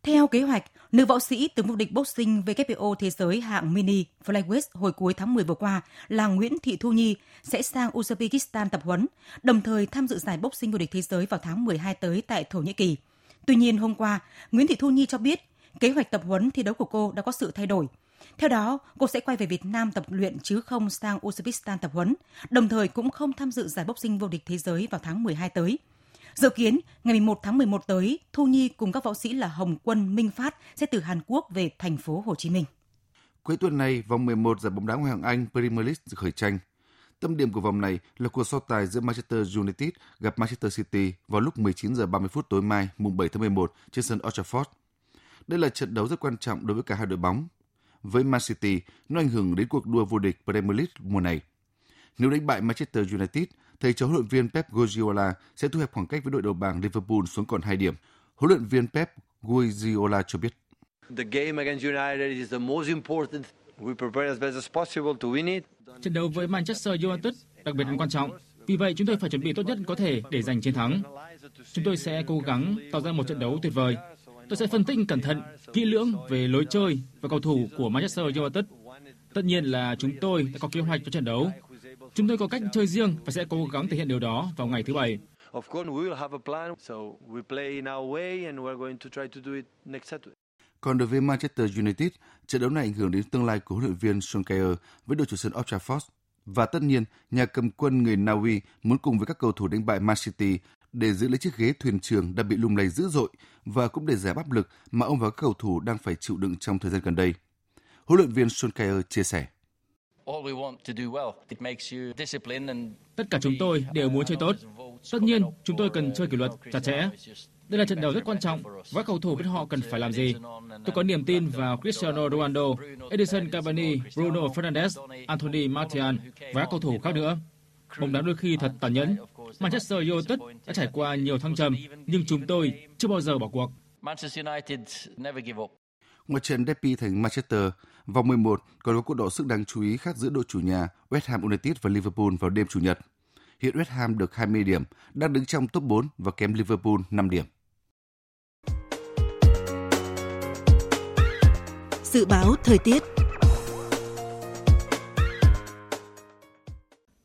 Theo kế hoạch, nữ võ sĩ từng vô địch boxing WBO thế giới hạng mini flyweight hồi cuối tháng 10 vừa qua là Nguyễn Thị Thu Nhi sẽ sang Uzbekistan tập huấn, đồng thời tham dự giải boxing vô địch thế giới vào tháng 12 tới tại Thổ Nhĩ Kỳ. Tuy nhiên hôm qua, Nguyễn Thị Thu Nhi cho biết kế hoạch tập huấn thi đấu của cô đã có sự thay đổi. Theo đó, cô sẽ quay về Việt Nam tập luyện chứ không sang Uzbekistan tập huấn, đồng thời cũng không tham dự giải boxing vô địch thế giới vào tháng 12 tới. Dự kiến, ngày 11 tháng 11 tới, Thu Nhi cùng các võ sĩ là Hồng Quân, Minh Phát sẽ từ Hàn Quốc về thành phố Hồ Chí Minh. Cuối tuần này, vòng 11 giải bóng đá Ngoại hạng Anh Premier League khởi tranh. Tâm điểm của vòng này là cuộc so tài giữa Manchester United gặp Manchester City vào lúc 19 giờ 30 phút tối mai, mùng 7 tháng 11 trên sân Old Trafford. Đây là trận đấu rất quan trọng đối với cả hai đội bóng. Với Man City, nó ảnh hưởng đến cuộc đua vô địch Premier League mùa này. Nếu đánh bại Manchester United, thầy trò huấn luyện viên Pep Guardiola sẽ thu hẹp khoảng cách với đội đầu bảng Liverpool xuống còn 2 điểm. Huấn luyện viên Pep Guardiola cho biết. Trận đấu với Manchester United đặc biệt quan trọng. Vì vậy, chúng tôi phải chuẩn bị tốt nhất có thể để giành chiến thắng. Chúng tôi sẽ cố gắng tạo ra một trận đấu tuyệt vời. Tôi sẽ phân tích cẩn thận, kỹ lưỡng về lối chơi và cầu thủ của Manchester United. Tất nhiên là chúng tôi đã có kế hoạch cho trận đấu. Chúng tôi có cách chơi riêng và sẽ cố gắng thể hiện điều đó vào ngày thứ Bảy. Còn đối với Manchester United, trận đấu này ảnh hưởng đến tương lai của huấn luyện viên Solskjaer với đội chủ sân Old Trafford. Và tất nhiên, nhà cầm quân người Na Uy muốn cùng với các cầu thủ đánh bại Man City để giữ lấy chiếc ghế thuyền trưởng đã bị lung lay dữ dội và cũng để giảm áp lực mà ông và các cầu thủ đang phải chịu đựng trong thời gian gần đây. Huấn luyện viên Solskjaer chia sẻ. Tất cả chúng tôi đều muốn chơi tốt. Tất nhiên, chúng tôi cần chơi kỷ luật chặt chẽ. Đây là trận đấu rất quan trọng và cầu thủ biết họ cần phải làm gì. Tôi có niềm tin vào Cristiano Ronaldo, Edison Cavani, Bruno Fernandes, Anthony Martial và các cầu thủ khác nữa. Bóng đá đôi khi thật tàn nhẫn. Manchester United đã trải qua nhiều thăng trầm, nhưng chúng tôi chưa bao giờ bỏ cuộc. Manchester United never give up. Ngoài trận derby thành Manchester, vòng 11 còn có cuộc độ sức đáng chú ý khác giữa đội chủ nhà West Ham United và Liverpool vào đêm chủ nhật. Hiện West Ham được 20 điểm, đang đứng trong top 4 và kém Liverpool 5 điểm. Dự báo thời tiết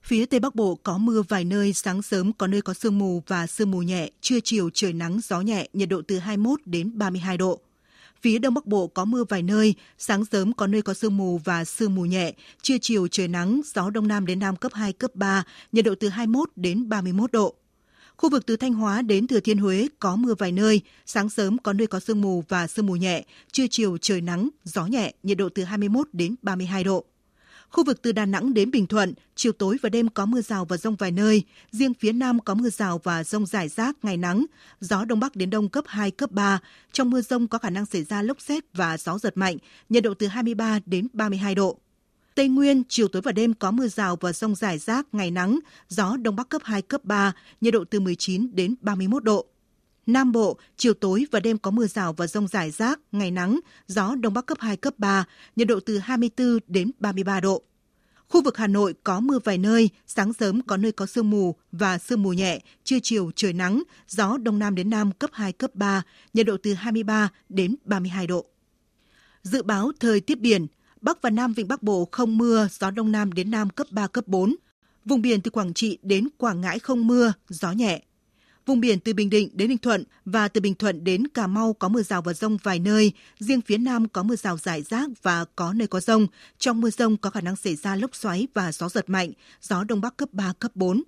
Phía Tây Bắc Bộ có mưa vài nơi, sáng sớm có nơi có sương mù và sương mù nhẹ, trưa chiều trời nắng gió nhẹ, nhiệt độ từ 21 đến 32 độ. Phía Đông Bắc Bộ có mưa vài nơi, sáng sớm có nơi có sương mù và sương mù nhẹ, trưa chiều trời nắng, gió Đông Nam đến Nam cấp 2, cấp 3, nhiệt độ từ 21 đến 31 độ. Khu vực từ Thanh Hóa đến Thừa Thiên Huế có mưa vài nơi, sáng sớm có nơi có sương mù và sương mù nhẹ, trưa chiều trời nắng, gió nhẹ, nhiệt độ từ 21 đến 32 độ. Khu vực từ Đà Nẵng đến Bình Thuận, chiều tối và đêm có mưa rào và rông vài nơi. Riêng phía Nam có mưa rào và rông rải rác, ngày nắng. Gió Đông Bắc đến Đông cấp 2, cấp 3. Trong mưa rông có khả năng xảy ra lốc xét và gió giật mạnh, nhiệt độ từ 23 đến 32 độ. Tây Nguyên, chiều tối và đêm có mưa rào và rông rải rác, ngày nắng, gió Đông Bắc cấp 2, cấp 3, nhiệt độ từ 19 đến 31 độ. Nam Bộ, chiều tối và đêm có mưa rào và rông rải rác, ngày nắng, gió Đông Bắc cấp 2, cấp 3, nhiệt độ từ 24 đến 33 độ. Khu vực Hà Nội có mưa vài nơi, sáng sớm có nơi có sương mù và sương mù nhẹ, trưa chiều trời nắng, gió Đông Nam đến Nam cấp 2, cấp 3, nhiệt độ từ 23 đến 32 độ. Dự báo thời tiết biển, Bắc và Nam Vịnh Bắc Bộ không mưa, gió Đông Nam đến Nam cấp 3, cấp 4. Vùng biển từ Quảng Trị đến Quảng Ngãi không mưa, gió nhẹ. Vùng biển từ Bình Định đến Ninh Thuận và từ Bình Thuận đến Cà Mau có mưa rào và rông vài nơi, riêng phía Nam có mưa rào rải rác và có nơi có rông. Trong mưa rông có khả năng xảy ra lốc xoáy và gió giật mạnh, gió Đông Bắc cấp 3, cấp 4.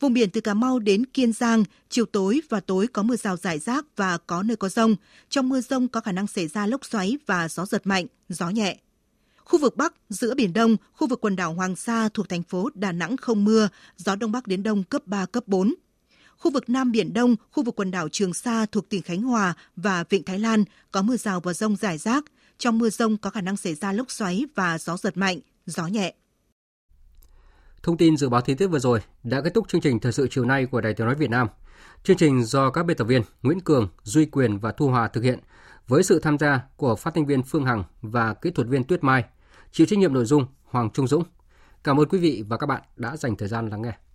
Vùng biển từ Cà Mau đến Kiên Giang, chiều tối và tối có mưa rào rải rác và có nơi có rông. Trong mưa rông có khả năng xảy ra lốc xoáy và gió giật mạnh, gió nhẹ. Khu vực Bắc, giữa Biển Đông, khu vực quần đảo Hoàng Sa thuộc thành phố Đà Nẵng không mưa, gió Đông Bắc đến Đông cấp 3, cấp 4. Khu vực Nam Biển Đông, khu vực quần đảo Trường Sa thuộc tỉnh Khánh Hòa và Vịnh Thái Lan có mưa rào và rông rải rác. Trong mưa rông có khả năng xảy ra lốc xoáy và gió giật mạnh, gió nhẹ. Thông tin dự báo thời tiết vừa rồi đã kết thúc chương trình thời sự chiều nay của Đài Tiếng nói Việt Nam. Chương trình do các biên tập viên Nguyễn Cường, Duy Quyền và Thu Hòa thực hiện với sự tham gia của phát thanh viên Phương Hằng và kỹ thuật viên Tuyết Mai. Chịu trách nhiệm nội dung Hoàng Trung Dũng. Cảm ơn quý vị và các bạn đã dành thời gian lắng nghe.